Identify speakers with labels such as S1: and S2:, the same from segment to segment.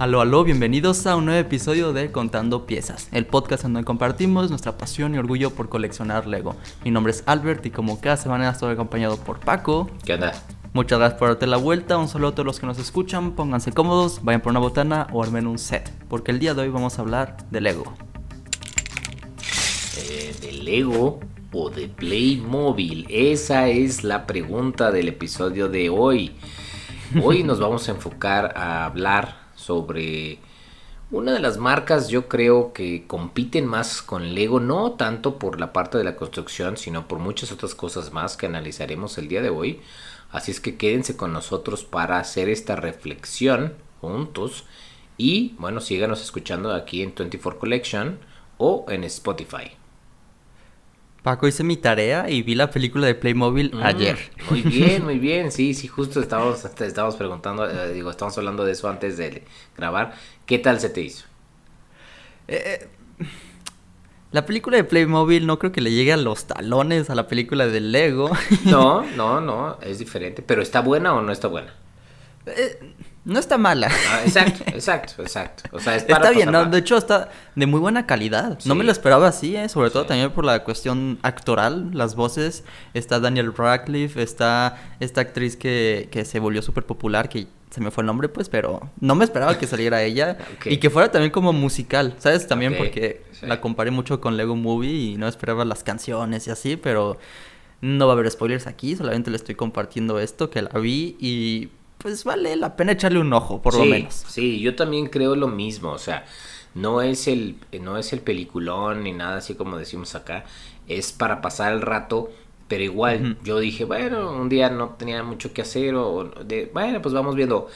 S1: Aló, aló, bienvenidos a un nuevo episodio de Contando Piezas, el podcast en donde compartimos nuestra pasión y orgullo por coleccionar Lego. Mi nombre es Albert y como cada semana estoy acompañado por Paco.
S2: ¿Qué onda?
S1: Muchas gracias por darte la vuelta, un saludo a todos los que nos escuchan, pónganse cómodos, vayan por una botana o armen un set, porque el día de hoy vamos a hablar de Lego.
S2: Eh, ¿De Lego o de Playmobil? Esa es la pregunta del episodio de hoy. Hoy nos vamos a enfocar a hablar sobre una de las marcas yo creo que compiten más con Lego, no tanto por la parte de la construcción, sino por muchas otras cosas más que analizaremos el día de hoy. Así es que quédense con nosotros para hacer esta reflexión juntos. Y bueno, síganos escuchando aquí en 24 Collection o en Spotify.
S1: Paco, hice mi tarea y vi la película de Playmobil
S2: Mm,
S1: ayer.
S2: Muy bien, muy bien. Sí, sí, justo estábamos, te estábamos preguntando, eh, digo, estamos hablando de eso antes de grabar. ¿Qué tal se te hizo?
S1: Eh, la película de Playmobil no creo que le llegue a los talones a la película de Lego.
S2: No, no, no, es diferente. ¿Pero está buena o no está buena?
S1: Eh, no está mala.
S2: Ah, exacto, exacto, exacto. O sea, es para
S1: Está bien, no, de hecho está de muy buena calidad. No me lo esperaba así, ¿eh? sobre todo
S2: Sí.
S1: también por la cuestión actoral, las voces. Está Daniel Radcliffe, está esta actriz que, que se volvió súper popular, que se me fue el nombre, pues, pero no me esperaba que saliera ella. Y que fuera también como musical, ¿sabes? También porque
S2: sí.
S1: la comparé mucho con Lego Movie y no esperaba las canciones y así, pero no va a haber spoilers aquí, solamente le estoy compartiendo esto que la vi y pues vale la pena echarle un ojo, por lo menos.
S2: Sí, yo también creo lo mismo, o sea, no es el no es el peliculón ni nada así como decimos acá, es para pasar el rato, pero igual yo dije, bueno, un día no tenía mucho que hacer o de, bueno, pues vamos viendo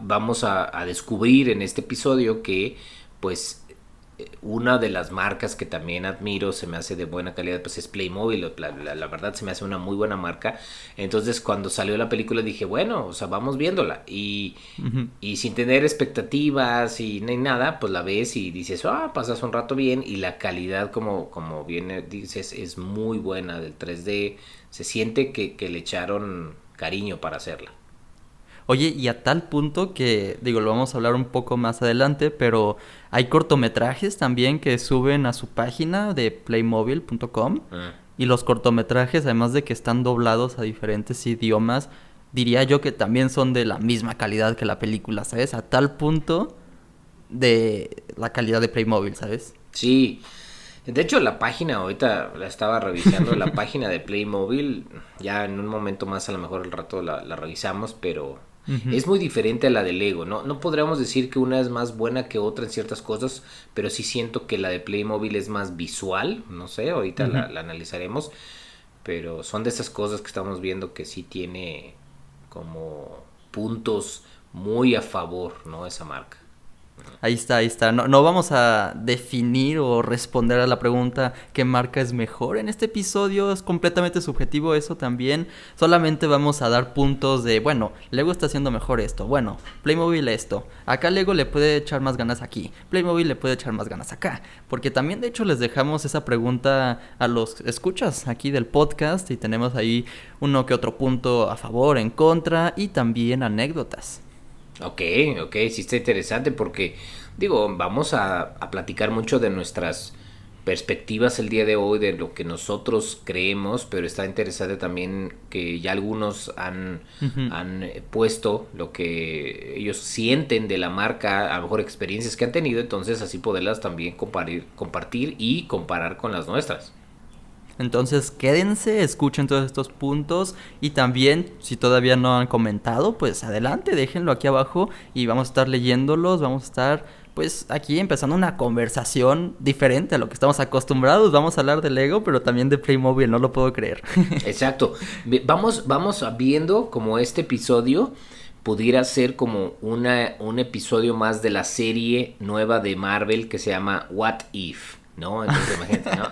S2: vamos a, a descubrir en este episodio que pues una de las marcas que también admiro, se me hace de buena calidad, pues es Playmobil. La, la- la verdad se me hace una muy buena marca. Entonces cuando salió la película dije, bueno, o sea, vamos viéndola. Y, y sin tener expectativas y ni nada, pues la ves y dices, ah, pasas un rato bien. Y la calidad, como, como bien dices, es muy buena del 3D. Se siente que, que le echaron cariño para hacerla.
S1: Oye, y a tal punto que, digo, lo vamos a hablar un poco más adelante, pero hay cortometrajes también que suben a su página de playmobil.com
S2: Mm.
S1: y los cortometrajes, además de que están doblados a diferentes idiomas, diría yo que también son de la misma calidad que la película, ¿sabes? A tal punto de la calidad de Playmobil, ¿sabes?
S2: Sí. De hecho, la página, ahorita la estaba revisando, la página de Playmobil, ya en un momento más a lo mejor el rato la, la revisamos, pero Es muy diferente a la de Lego, ¿no? No podríamos decir que una es más buena que otra en ciertas cosas, pero sí siento que la de Playmobil es más visual, no sé, ahorita la, la analizaremos, pero son de esas cosas que estamos viendo que sí tiene como puntos muy a favor, ¿no? Esa marca.
S1: Ahí está, ahí está. No, no vamos a definir o responder a la pregunta qué marca es mejor en este episodio. Es completamente subjetivo eso también. Solamente vamos a dar puntos de, bueno, Lego está haciendo mejor esto. Bueno, Playmobil esto. Acá Lego le puede echar más ganas aquí. Playmobil le puede echar más ganas acá. Porque también de hecho les dejamos esa pregunta a los escuchas aquí del podcast y tenemos ahí uno que otro punto a favor, en contra y también anécdotas.
S2: Ok, ok, sí está interesante porque, digo, vamos a, a platicar mucho de nuestras perspectivas el día de hoy, de lo que nosotros creemos, pero está interesante también que ya algunos han, han eh, puesto lo que ellos sienten de la marca, a lo mejor experiencias que han tenido, entonces así poderlas también compartir, compartir y comparar con las nuestras.
S1: Entonces quédense, escuchen todos estos puntos y también si todavía no han comentado, pues adelante, déjenlo aquí abajo y vamos a estar leyéndolos, vamos a estar pues aquí empezando una conversación diferente a lo que estamos acostumbrados. Vamos a hablar de Lego, pero también de Playmobil, no lo puedo creer.
S2: Exacto. Vamos, vamos viendo como este episodio pudiera ser como una, un episodio más de la serie nueva de Marvel que se llama What If. ¿No? Entonces imagínate, ¿no?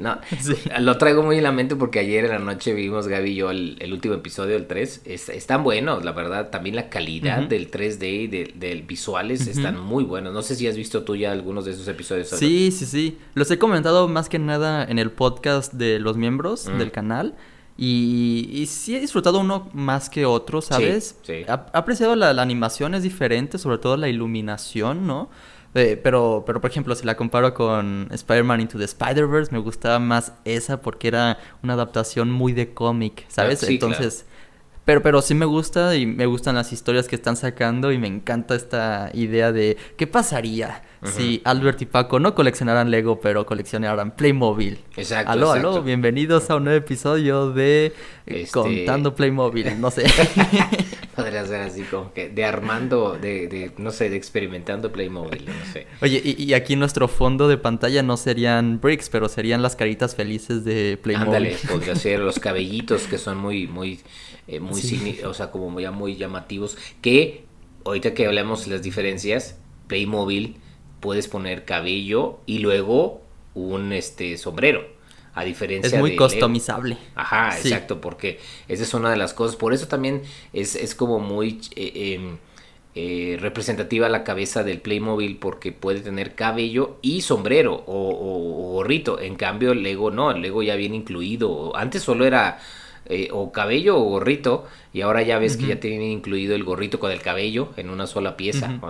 S2: no,
S1: Sí.
S2: lo traigo muy en la mente porque ayer en la noche vimos Gaby y yo el, el último episodio del 3. Es, están buenos, la verdad. También la calidad del 3D y de- del visuales están muy buenos. No sé si has visto tú ya algunos de esos episodios.
S1: Sí, sí, sí. Los he comentado más que nada en el podcast de los miembros
S2: Mm.
S1: del canal. Y, sí he disfrutado uno más que otro, ¿sabes? Sí, He apreciado la, animación, es diferente, sobre todo la iluminación, ¿no? Eh, pero, pero, por ejemplo, si la comparo con Spider-Man Into the Spider-Verse, me gustaba más esa porque era una adaptación muy de cómic, ¿sabes? Entonces, pero, pero sí me gusta y me gustan las historias que están sacando y me encanta esta idea de qué pasaría si Albert y Paco no coleccionaran Lego, pero coleccionaran Playmobil. Exacto. Aló, aló, bienvenidos a un nuevo episodio de este Contando Playmobil, no sé.
S2: Así como que de armando, de, de no sé, de experimentando Playmobil, no sé.
S1: Oye, y, aquí nuestro fondo de pantalla no serían bricks, pero serían las caritas felices de Playmobil.
S2: Ándale, podría ser los cabellitos que son muy, muy, eh, muy, o sea, como ya muy llamativos, que ahorita que hablemos las diferencias, Playmobil puedes poner cabello y luego un este sombrero. A diferencia
S1: Es muy customizable.
S2: Ajá, exacto, porque esa es una de las cosas. Por eso también es, como muy eh, em, eh, representativa la cabeza del Playmobil, porque puede tener cabello y sombrero o, gorrito. En cambio, Lego no, Lego ya viene incluido. Antes solo era eh, o cabello o gorrito, y ahora ya ves que ya tiene incluido el gorrito con el cabello en una sola pieza.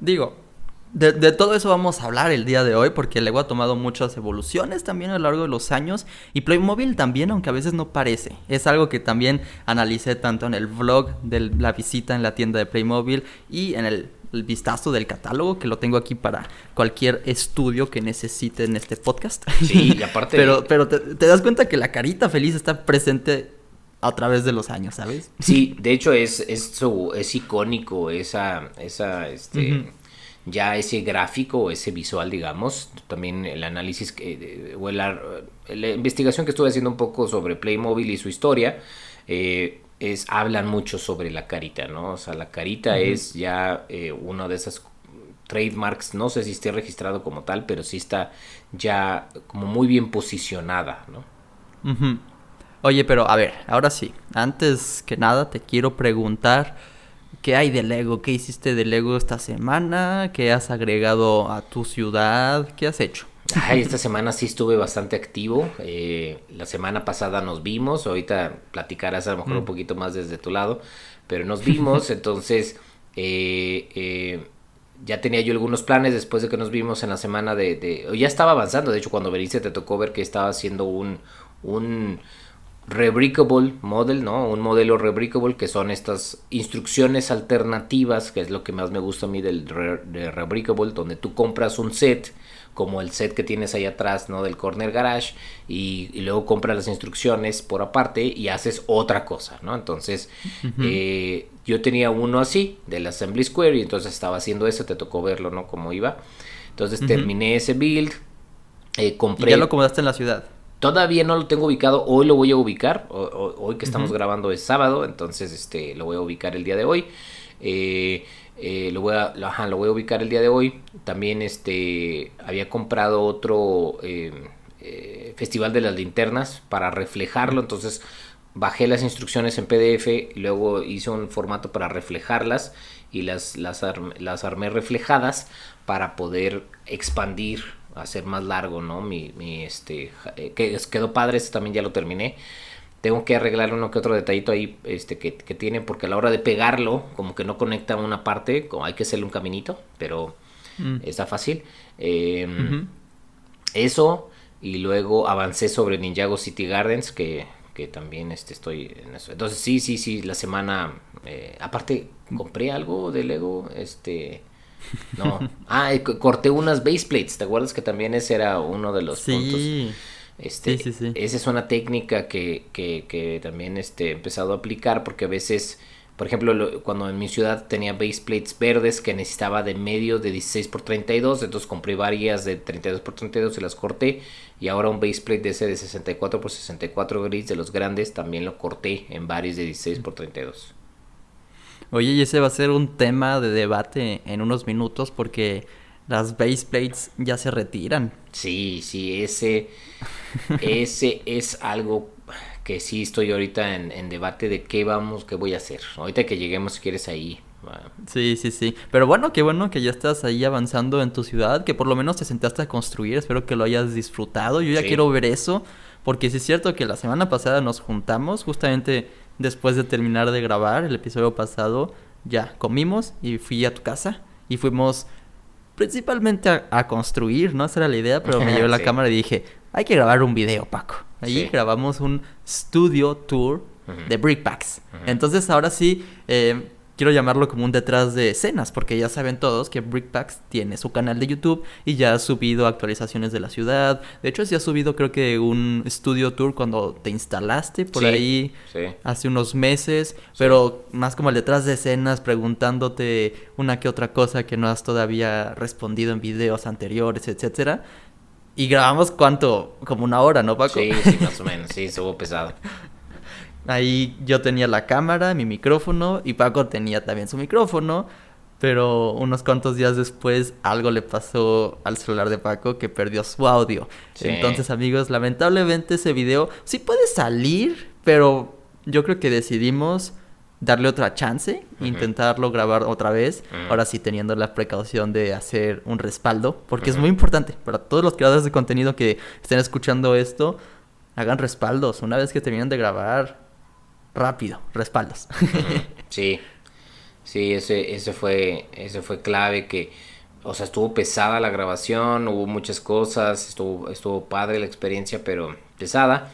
S1: Digo, de, todo eso vamos a hablar el día de hoy porque Lego ha tomado muchas evoluciones también a lo largo de los años y Playmobil también, aunque a veces no parece. Es algo que también analicé tanto en el vlog de la visita en la tienda de Playmobil y en el, vistazo del catálogo que lo tengo aquí para cualquier estudio que necesite en este podcast.
S2: Sí, y aparte...
S1: pero pero te, das cuenta que la carita feliz está presente a través de los años, ¿sabes?
S2: Sí, de hecho es, es, es icónico esa, esa, este ya ese gráfico o ese visual, digamos, también el análisis o la, investigación que estuve haciendo un poco sobre Playmobil y su historia, eh, es, hablan mucho sobre la carita, ¿no? O sea, la carita es ya eh, una de esas trademarks, no sé si esté registrado como tal, pero sí está ya como muy bien posicionada, ¿no?
S1: Oye, pero a ver, ahora sí, antes que nada te quiero preguntar ¿Qué hay de Lego? ¿Qué hiciste de Lego esta semana? ¿Qué has agregado a tu ciudad? ¿Qué has hecho?
S2: Ay, esta semana sí estuve bastante activo. Eh, la semana pasada nos vimos. Ahorita platicarás a lo mejor un mm. poquito más desde tu lado. Pero nos vimos. entonces, eh, eh, ya tenía yo algunos planes después de que nos vimos en la semana de. de ya estaba avanzando. De hecho, cuando veniste te tocó ver que estaba haciendo un. un Rebrickable Model, ¿no? Un modelo Rebrickable que son estas instrucciones alternativas, que es lo que más me gusta a mí del de Rebrickable, donde tú compras un set, como el set que tienes ahí atrás, ¿no? Del Corner Garage, y, luego compras las instrucciones por aparte y haces otra cosa, ¿no? Entonces, eh, yo tenía uno así, del Assembly Square, y entonces estaba haciendo eso, te tocó verlo, ¿no? Cómo iba. Entonces terminé ese build, eh, compré...
S1: ¿Y ya lo acomodaste en la ciudad?
S2: Todavía no lo tengo ubicado, hoy lo voy a ubicar, hoy que estamos grabando es sábado, entonces este lo voy a ubicar el día de hoy. Eh, eh, lo, voy a, lo voy a ubicar el día de hoy. También este había comprado otro eh, Festival de las Linternas para reflejarlo, entonces bajé las instrucciones en PDF, y luego hice un formato para reflejarlas y las, las, las armé reflejadas para poder expandir hacer más largo, ¿no? Mi, mi este, eh, que quedó padre, este también ya lo terminé. Tengo que arreglar uno que otro detallito ahí este, que, tiene, porque a la hora de pegarlo, como que no conecta una parte, como hay que hacerle un caminito, pero mm. está fácil. Em, eso, y luego avancé sobre Ninjago City Gardens, que, que también este, estoy en eso. Entonces, sí, sí, sí, la semana, eh, aparte, compré algo de Lego, este no. Ah, corté unas base plates. ¿Te acuerdas que también ese era uno de los puntos? Este, sí, sí, Esa es una técnica que, que, que, también este, he empezado a aplicar porque a veces, por ejemplo, cuando en mi ciudad tenía base plates verdes que necesitaba de medio de 16 por 32, entonces compré varias de 32 por 32 y las corté. Y ahora un base plate de ese de 64 por 64 gris de los grandes también lo corté en varios de 16 por 32.
S1: Oye, y ese va a ser un tema de debate en unos minutos porque las base plates ya se retiran.
S2: Sí, sí, ese, ese es algo que sí estoy ahorita en, debate de qué vamos, qué voy a hacer. Ahorita que lleguemos, si quieres, ahí.
S1: Sí, sí, sí. Pero bueno, qué bueno que ya estás ahí avanzando en tu ciudad, que por lo menos te sentaste a construir. Espero que lo hayas disfrutado. Yo ya quiero ver eso porque sí es cierto que la semana pasada nos juntamos, justamente después de terminar de grabar el episodio pasado, ya comimos y fui a tu casa y fuimos principalmente a, construir, ¿no? Esa era la idea, pero me llevé la cámara y dije, hay que grabar un video, Paco. Ahí grabamos un studio tour de Brickpacks. Entonces ahora sí, eh, quiero llamarlo como un detrás de escenas, porque ya saben todos que Brickpacks tiene su canal de YouTube y ya ha subido actualizaciones de la ciudad. De hecho, sí ha subido creo que un studio tour cuando te instalaste por ahí hace unos meses, pero más como el detrás de escenas, preguntándote una que otra cosa que no has todavía respondido en videos anteriores, etcétera. Y grabamos cuánto, como una hora, ¿no, Paco?
S2: Sí, sí, más o menos, sí, estuvo pesado.
S1: Ahí yo tenía la cámara, mi micrófono y Paco tenía también su micrófono. Pero unos cuantos días después algo le pasó al celular de Paco que perdió su audio. Entonces amigos, lamentablemente ese video sí puede salir, pero yo creo que decidimos darle otra chance, intentarlo grabar otra vez, ahora sí teniendo la precaución de hacer un respaldo, porque es muy importante para todos los creadores de contenido que estén escuchando esto, hagan respaldos una vez que terminen de grabar, rápido, respaldos.
S2: sí, sí, ese, ese, fue, ese fue clave que, o sea, estuvo pesada la grabación, hubo muchas cosas, estuvo, estuvo padre la experiencia, pero pesada.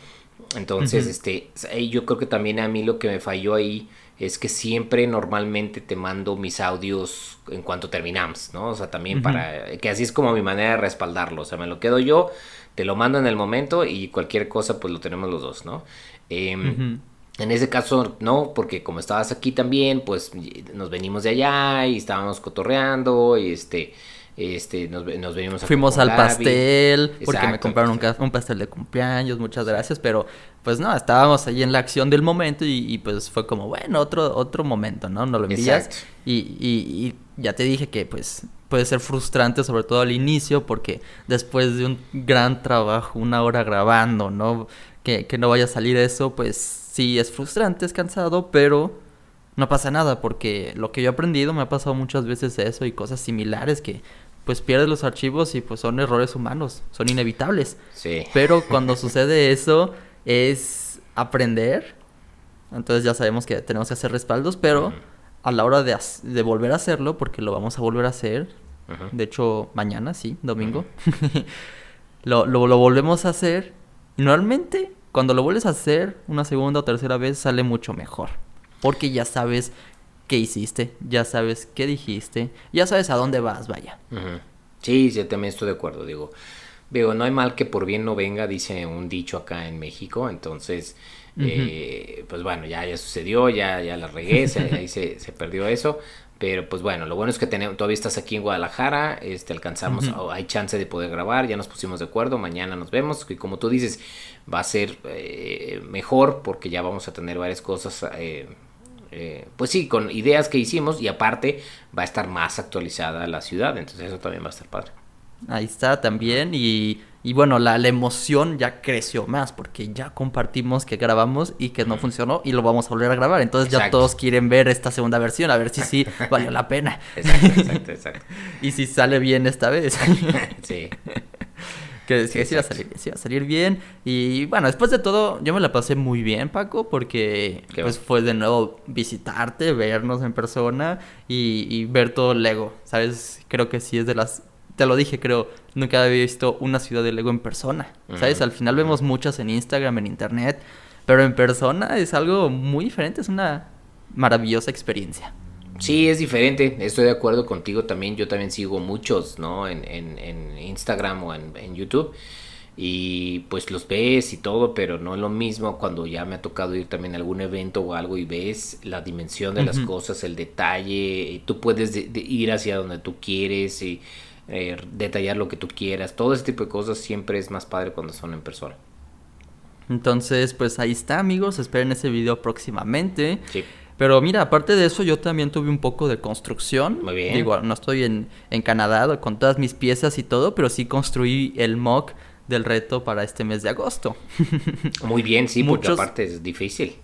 S2: Entonces, este, yo creo que también a mí lo que me falló ahí es que siempre normalmente te mando mis audios en cuanto terminamos, ¿no? O sea, también para que así es como mi manera de respaldarlo, o sea, me lo quedo yo, te lo mando en el momento y cualquier cosa pues lo tenemos los dos, ¿no? Eh, en ese caso no, porque como estabas aquí también, pues nos venimos de allá y estábamos cotorreando y este, este, nos, nos venimos
S1: a Fuimos al pastel, porque me compraron un, pastel de cumpleaños, muchas gracias, pero pues no, estábamos ahí en la acción del momento y, pues fue como, bueno, otro, otro momento, ¿no? No lo envías. Y, y, ya te dije que pues puede ser frustrante, sobre todo al inicio, porque después de un gran trabajo, una hora grabando, ¿no? Que, que no vaya a salir eso, pues sí es frustrante, es cansado, pero no pasa nada porque lo que yo he aprendido me ha pasado muchas veces eso y cosas similares que pues pierdes los archivos y pues son errores humanos, son inevitables.
S2: Sí.
S1: Pero cuando sucede eso es aprender. Entonces ya sabemos que tenemos que hacer respaldos, pero a la hora de, de, volver a hacerlo, porque lo vamos a volver a hacer, de hecho mañana, sí, domingo, lo, lo, lo volvemos a hacer. Y normalmente cuando lo vuelves a hacer una segunda o tercera vez sale mucho mejor. Porque ya sabes qué hiciste, ya sabes qué dijiste, ya sabes a dónde vas, vaya.
S2: Sí, sí, también estoy de acuerdo, digo. Digo, no hay mal que por bien no venga, dice un dicho acá en México, entonces, eh, pues bueno, ya, ya sucedió, ya, ya la regué, ahí se, se perdió eso, pero pues bueno, lo bueno es que tenemos, todavía estás aquí en Guadalajara, este, alcanzamos, hay chance de poder grabar, ya nos pusimos de acuerdo, mañana nos vemos, y como tú dices, va a ser eh, mejor porque ya vamos a tener varias cosas, eh, eh, pues sí, con ideas que hicimos y aparte va a estar más actualizada la ciudad, entonces eso también va a estar padre.
S1: Ahí está también y, y bueno, la, la, emoción ya creció más porque ya compartimos que grabamos y que no funcionó y lo vamos a volver a grabar. Entonces ya todos quieren ver esta segunda versión, a ver si sí valió la pena. Exacto, exacto, exacto. y si sale bien esta vez. sí. Que, sí, sí, a salir, sí a salir bien. Y bueno, después de todo, yo me la pasé muy bien, Paco, porque pues fue de nuevo visitarte, vernos en persona y, y ver todo Lego. ¿Sabes? Creo que sí es de las te lo dije, creo, nunca había visto una ciudad de Lego en persona. ¿Sabes? Al final vemos muchas en Instagram, en internet, pero en persona es algo muy diferente, es una maravillosa experiencia.
S2: Sí, es diferente, estoy de acuerdo contigo también, yo también sigo muchos, ¿no? En, en, en Instagram o en, en, YouTube y pues los ves y todo, pero no es lo mismo cuando ya me ha tocado ir también a algún evento o algo y ves la dimensión de las cosas, el detalle, y tú puedes ir hacia donde tú quieres y eh, detallar lo que tú quieras, todo ese tipo de cosas siempre es más padre cuando son en persona.
S1: Entonces, pues ahí está, amigos. Esperen ese video próximamente. Pero mira, aparte de eso, yo también tuve un poco de construcción.
S2: Muy bien.
S1: Digo, no estoy en, en Canadá con todas mis piezas y todo, pero sí construí el mock del reto para este mes de agosto.
S2: Muy bien, sí, porque aparte es difícil.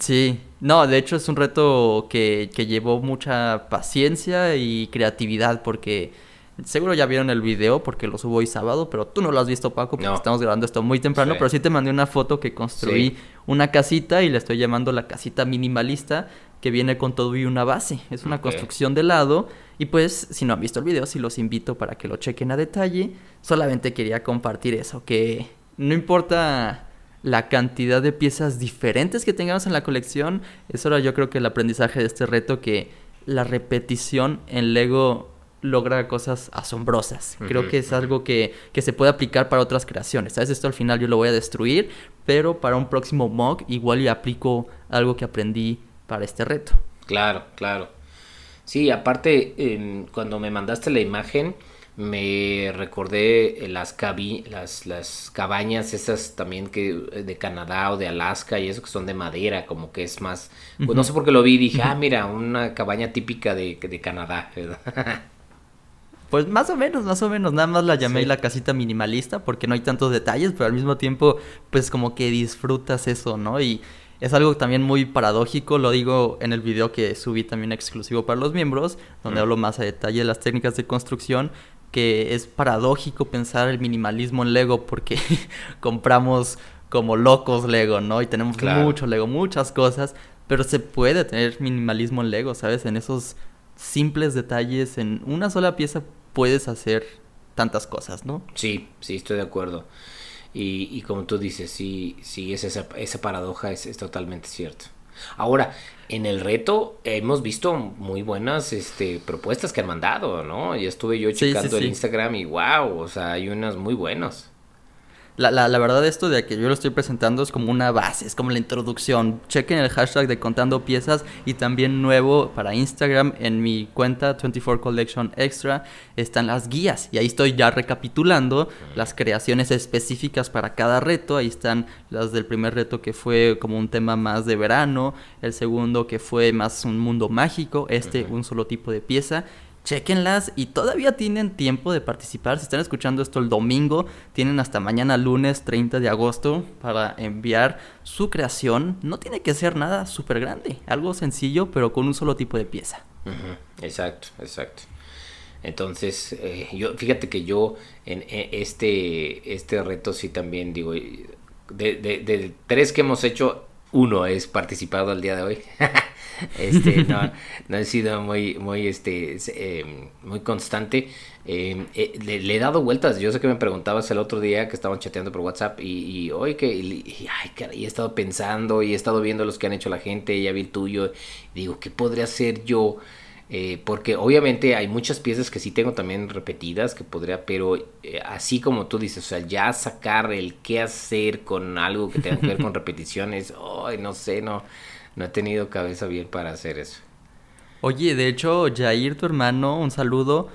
S1: Sí, no, de hecho es un reto que, que llevó mucha paciencia y creatividad porque Seguro ya vieron el video porque lo subo hoy sábado, pero tú no lo has visto, Paco, porque
S2: No.
S1: estamos grabando esto muy temprano,
S2: Sí.
S1: pero sí te mandé una foto que construí
S2: Sí.
S1: una casita y le estoy llamando la casita minimalista, que viene con todo y una base. Es una construcción de lado y pues si no han visto el video, sí los invito para que lo chequen a detalle. Solamente quería compartir eso, que no importa la cantidad de piezas diferentes que tengamos en la colección, eso era yo creo que el aprendizaje de este reto, que la repetición en Lego logra cosas asombrosas. Creo que es algo que, que se puede aplicar para otras creaciones. ¿Sabes? Esto al final yo lo voy a destruir, pero para un próximo mock igual y aplico algo que aprendí para este reto.
S2: Claro, claro. Sí, aparte, cuando me mandaste la imagen, me recordé eh, las, cabi- las, las cabañas esas también que eh, de Canadá o de Alaska y eso que son de madera, como que es más... Pues no sé por qué lo vi y dije, ah, mira, una cabaña típica de, de Canadá.
S1: Pues más o menos, más o menos. Nada más la llamé
S2: Sí.
S1: la casita minimalista porque no hay tantos detalles, pero al mismo tiempo, pues como que disfrutas eso, ¿no? Y es algo también muy paradójico, lo digo en el video que subí también exclusivo para los miembros, donde
S2: Mm.
S1: hablo más a detalle de las técnicas de construcción, que es paradójico pensar el minimalismo en Lego porque compramos como locos Lego, ¿no? Y tenemos
S2: Claro.
S1: mucho Lego, muchas cosas, pero se puede tener minimalismo en Lego, ¿sabes? En esos simples detalles, en una sola pieza puedes hacer tantas cosas, ¿no?
S2: Sí, sí, estoy de acuerdo. Y, y como tú dices, sí, sí, es esa, esa paradoja es, es totalmente cierto. Ahora, en el reto hemos visto muy buenas este, propuestas que han mandado, ¿no? Ya estuve yo
S1: Sí, sí,
S2: checando el
S1: sí.
S2: Instagram y wow, o sea, hay unas muy buenas.
S1: La, la, la verdad esto de que yo lo estoy presentando es como una base, es como la introducción. Chequen el hashtag de contando piezas y también nuevo para Instagram en mi cuenta 24 Collection Extra están las guías y ahí estoy ya recapitulando las creaciones específicas para cada reto. Ahí están las del primer reto que fue como un tema más de verano, el segundo que fue más un mundo mágico, este un solo tipo de pieza. Chequenlas y todavía tienen tiempo de participar. Si están escuchando esto el domingo, tienen hasta mañana lunes 30 de agosto para enviar su creación. No tiene que ser nada súper grande, algo sencillo, pero con un solo tipo de pieza.
S2: Ujú, Exacto, exacto. Entonces, eh, yo, fíjate que yo en e- este, este reto sí también digo, de, de tres que hemos hecho, uno es participado al día de hoy. este, no, no he sido muy, muy, este, eh, muy constante. Eh, eh, le, le he dado vueltas. Yo sé que me preguntabas el otro día que estaban chateando por WhatsApp y, y hoy que, y, y, ay, caray, he estado pensando y he estado viendo los que han hecho la gente, ya vi el tuyo. digo, ¿qué podría hacer yo? Eh, porque obviamente hay muchas piezas que sí tengo también repetidas que podría, pero eh, así como tú dices, o sea, ya sacar el qué hacer con algo que tenga que ver con repeticiones, ay, no sé, no, no he tenido cabeza bien para hacer eso.
S1: Oye, de hecho, Jair, tu hermano, un saludo.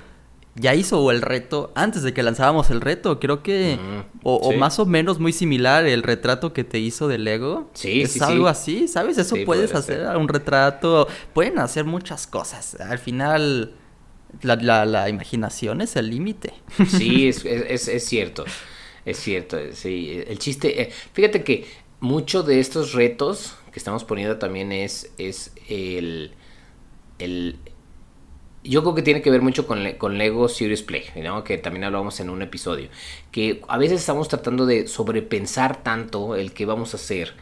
S1: Ya hizo el reto antes de que lanzábamos el reto. Creo que.
S2: Mm,
S1: o, más o menos muy similar el retrato que te hizo de Lego.
S2: Sí,
S1: es
S2: sí,
S1: algo
S2: sí.
S1: así, ¿sabes? Eso puedes hacer.
S2: ser.
S1: Un retrato. Pueden hacer muchas cosas. Al final. La, la, la imaginación es el límite.
S2: Sí, es, es, es- es cierto, es cierto, sí, el chiste, eh, fíjate que mucho de estos retos que estamos poniendo también es, es el, el, yo creo que tiene que ver mucho con, con Lego Serious Play, que también hablamos en un episodio, que a veces estamos tratando de sobrepensar tanto el que vamos a hacer,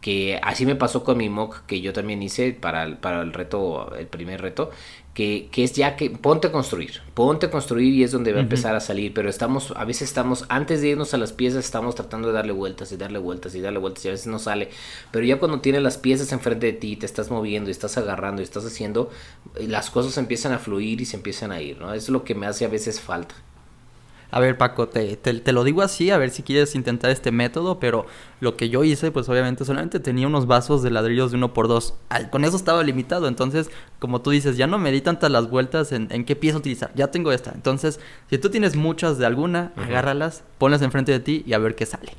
S2: que así me pasó con mi mock que yo también hice para, el- para el reto, el primer reto, que, que es ya que ponte a construir, ponte a construir y es donde va a empezar a salir, pero estamos, a veces estamos, antes de irnos a las piezas, estamos tratando de darle vueltas y darle vueltas y darle vueltas y a veces no sale, pero ya cuando tienes las piezas enfrente de ti, te estás moviendo y estás agarrando y estás haciendo, las cosas empiezan a fluir y se empiezan a ir, ¿no? Eso es lo que me hace a veces falta.
S1: A ver, Paco, te, te, te lo digo así, a ver si quieres intentar este método, pero lo que yo hice, pues obviamente solamente tenía unos vasos de ladrillos de uno por dos. Con eso estaba limitado, entonces, como tú dices, ya no me di tantas las vueltas en, en qué pieza utilizar. Ya tengo esta. Entonces, si tú tienes muchas de alguna, agárralas, ponlas enfrente de ti y a ver qué sale.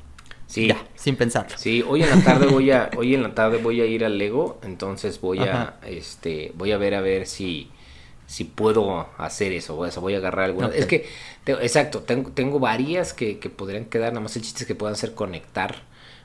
S2: Sí.
S1: Ya, sin pensarlo.
S2: Sí, hoy en la tarde voy a, hoy en la tarde voy a ir al Lego, entonces voy
S1: Ajá.
S2: a, este, voy a ver a ver si, si puedo hacer eso, o voy a agarrar algunas.
S1: Ok.
S2: Es que, te- exacto, tengo, tengo varias que, que podrían quedar, nada más el chiste es que puedan ser conectar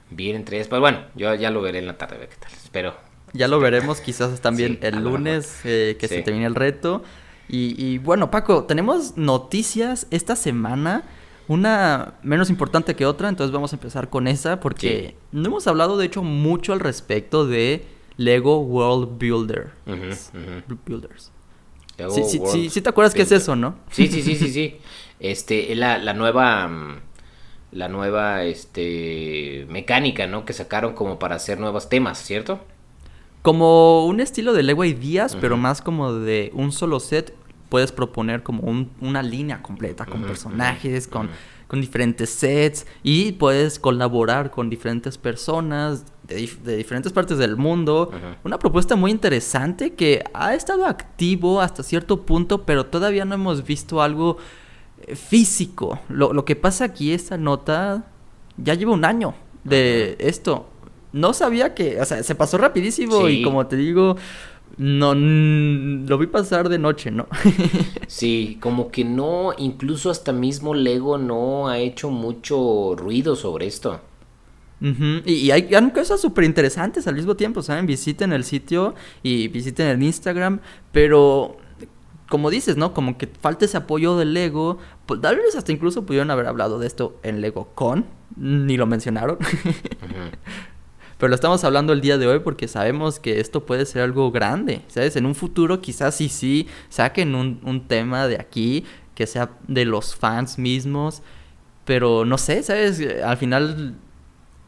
S2: bien entre ellas, pero bueno, yo ya lo veré en la tarde, a ver qué tal, espero.
S1: Ya lo veremos quizás también
S2: Sí,
S1: el lunes eh, que se termine el reto. Y, bueno, Paco, tenemos noticias esta semana, una menos importante que otra, entonces vamos a empezar con esa porque no hemos hablado de hecho mucho al respecto de Lego World Builder. Builders. Sí, sí, sí, te acuerdas qué es eso, ¿no?
S2: Sí, sí, sí, sí, sí. Este, la, la nueva mm, la nueva este mecánica, ¿no? Que sacaron como para hacer nuevos temas, ¿cierto?
S1: Como un estilo de Lego Ideas, pero más como de un solo set. Puedes proponer como una línea completa con personajes, con, con, diferentes sets y puedes colaborar con diferentes personas de, de diferentes partes del mundo. Una propuesta muy interesante que ha estado activo hasta cierto punto, pero todavía no hemos visto algo físico. Lo, lo que pasa aquí, esta nota ya lleva un año de esto. No sabía que, o sea, se pasó rapidísimo y como te digo, no lo vi pasar de noche, ¿no?
S2: sí, como que no, incluso hasta mismo Lego no ha hecho mucho ruido sobre esto.
S1: y, hay, cosas súper interesantes al mismo tiempo, ¿saben? Visiten el sitio y visiten el Instagram, pero como dices, ¿no? Como que falta ese apoyo del Lego. Pues, tal vez hasta incluso pudieron haber hablado de esto en Lego Con. Ni lo mencionaron. Pero lo estamos hablando el día de hoy porque sabemos que esto puede ser algo grande. ¿Sabes? En un futuro quizás sí, sí, saquen un, un tema de aquí que sea de los fans mismos. Pero no sé, ¿sabes? Al final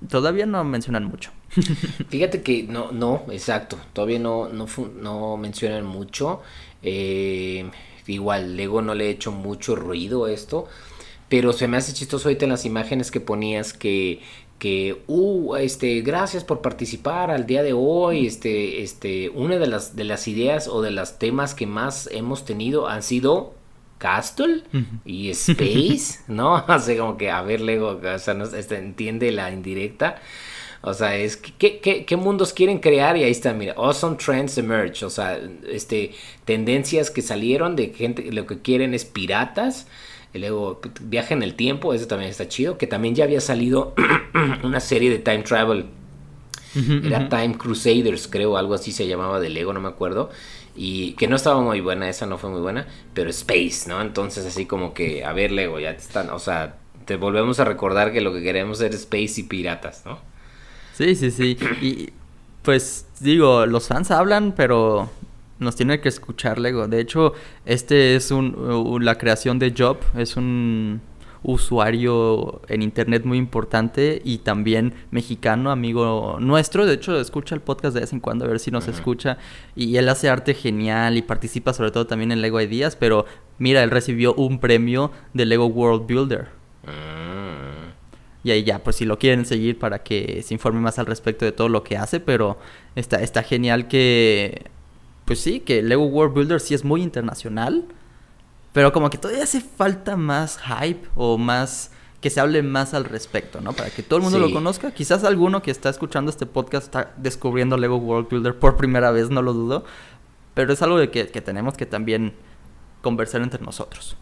S1: todavía no mencionan mucho.
S2: Fíjate que no, no, exacto. Todavía no, no, no mencionan mucho. Eh, igual, Lego no le he hecho mucho ruido a esto. Pero se me hace chistoso ahorita en las imágenes que ponías que, que uh, este, gracias por participar al día de hoy. Este, este, una de las, de las ideas o de los temas que más hemos tenido han sido Castle y Space, ¿no? Así como que, a ver, Lego, o sea, no, este, entiende la indirecta. O sea, es ¿qué, qué, mundos quieren crear? Y ahí está, mira, Awesome Trends Emerge. O sea, este, tendencias que salieron de gente, lo que quieren es piratas. Y luego viaje en el tiempo, eso también está chido. Que también ya había salido una serie de time travel. Era Time Crusaders, creo, algo así se llamaba de Lego, no me acuerdo. Y que no estaba muy buena, esa no fue muy buena, pero Space, ¿no? Entonces así como que, a ver, Lego, ya te están, o sea, te volvemos a recordar que lo que queremos es Space y piratas, ¿no?
S1: Sí, sí, sí. Y pues digo, los fans hablan, pero nos tiene que escuchar Lego. De hecho, este es un, la creación de Job, es un usuario en internet muy importante y también mexicano, amigo nuestro. De hecho, escucha el podcast de vez en cuando a ver si nos escucha. Y él hace arte genial y participa sobre todo también en Lego Ideas, pero mira, él recibió un premio de Lego World Builder. Ah. Y ahí ya, pues si lo quieren seguir para que se informe más al respecto de todo lo que hace, pero está, está genial que, pues sí, que Lego World Builder sí es muy internacional, pero como que todavía hace falta más hype o más que se hable más al respecto, ¿no? Para que todo el mundo lo conozca. Quizás alguno que está escuchando este podcast está descubriendo Lego World Builder por primera vez, no lo dudo. Pero es algo de que, que tenemos que también conversar entre nosotros.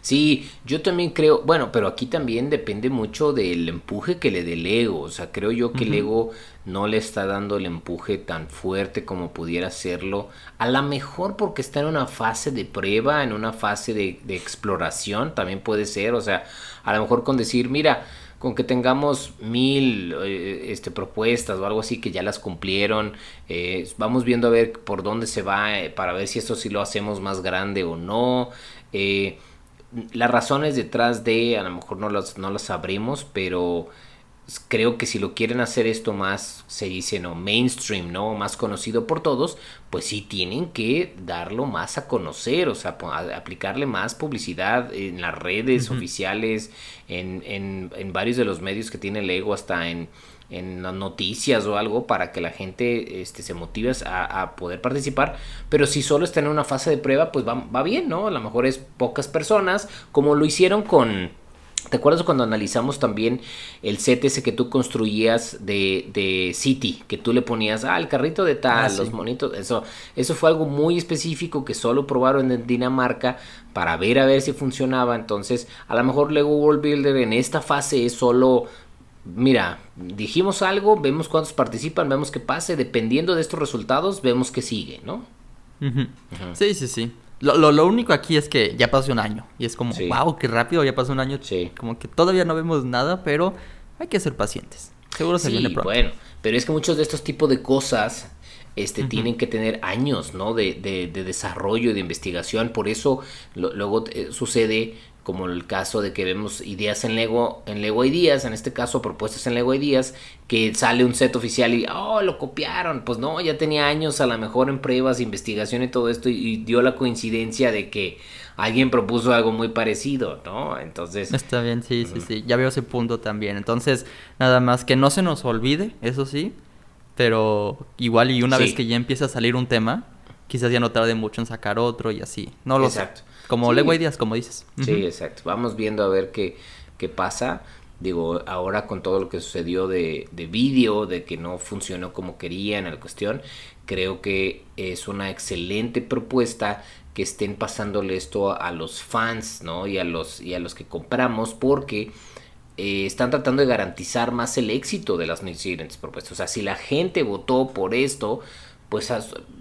S2: Sí, yo también creo, bueno, pero aquí también depende mucho del empuje que le dé el ego. O sea, creo yo que el ego no le está dando el empuje tan fuerte como pudiera hacerlo. A lo mejor porque está en una fase de prueba, en una fase de, exploración, también puede ser. O sea, a lo mejor con decir, mira, con que tengamos mil eh, este, propuestas o algo así que ya las cumplieron, eh, vamos viendo a ver por dónde se va eh, para ver si esto sí lo hacemos más grande o no. Eh, las razones detrás de, a lo mejor no las, no las sabremos, pero creo que si lo quieren hacer esto más, se dice, no, mainstream, ¿no? Más conocido por todos, pues sí tienen que darlo más a conocer, o sea, aplicarle más publicidad en las redes oficiales, en, en, en, varios de los medios que tiene Lego, hasta en, en las noticias o algo para que la gente este, se motive a, poder participar. Pero si solo está en una fase de prueba, pues va, va bien, ¿no? A lo mejor es pocas personas, como lo hicieron con... ¿Te acuerdas cuando analizamos también el set ese que tú construías de, de City? Que tú le ponías, ah, el carrito de tal, ah, los monitos. Eso, eso fue algo muy específico que solo probaron en Dinamarca para ver a ver si funcionaba. Entonces, a lo mejor Lego World Builder en esta fase es solo mira, dijimos algo, vemos cuántos participan, vemos qué pase, dependiendo de estos resultados, vemos qué sigue, ¿no?
S1: Sí, sí, sí. Lo, lo, único aquí es que ya pasó un año. Y es como, wow, qué rápido, ya pasó un año. Sí. Como que todavía no vemos nada, pero hay que ser pacientes. Seguro se viene pronto.
S2: Bueno, pero es que muchos de estos tipos de cosas este, tienen que tener años ¿no? de, de, de desarrollo, de investigación. Por eso luego eh, sucede como el caso de que vemos ideas en Lego, en Lego Ideas, en este caso propuestas en Lego Ideas, que sale un set oficial y, oh, lo copiaron. Pues no, ya tenía años a lo mejor en pruebas, investigación y todo esto y, dio la coincidencia de que alguien propuso algo muy parecido, ¿no? Entonces...
S1: Está bien, sí, sí, sí, ya veo ese punto también. Entonces, nada más que no se nos olvide, eso sí, pero igual y una vez que ya empieza a salir un tema, quizás ya no tarde mucho en sacar otro y así. No lo Exacto. Como Lego Ideas, como dices.
S2: Sí, exacto. Vamos viendo a ver qué, qué pasa. Digo, ahora con todo lo que sucedió de, de vídeo, de que no funcionó como querían en la cuestión, creo que es una excelente propuesta que estén pasándole esto a los fans, ¿no? Y a los, y a los que compramos, porque eh, están tratando de garantizar más el éxito de las siguientes propuestas. O sea, si la gente votó por esto, pues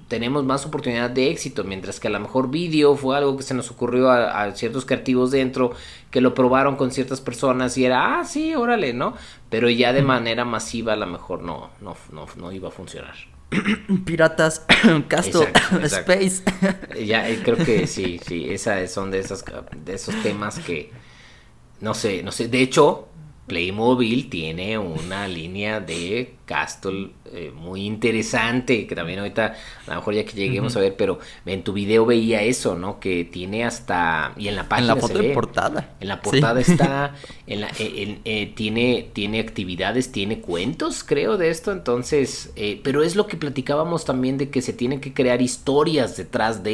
S2: tenemos más oportunidad de éxito, mientras que a lo mejor vídeo fue algo que se nos ocurrió a, ciertos creativos dentro, que lo probaron con ciertas personas y era, ah, sí, órale, ¿no? Pero ya de manera masiva a lo mejor no, no, no, iba a funcionar.
S1: Piratas, Casto, Space.
S2: ya, eh, creo que sí, sí, esas son de, esas, de esos temas que, no sé, no sé, de hecho, Playmobil tiene una línea de Castle eh, muy interesante, que también ahorita a lo mejor ya que lleguemos a ver, pero en tu video veía eso, ¿no? Que tiene hasta y en la página
S1: en la foto de portada.
S2: En la portada está, en la, eh, eh, tiene tiene actividades, tiene cuentos, creo de esto, entonces, pero es lo que platicábamos también de que se tienen que crear historias detrás de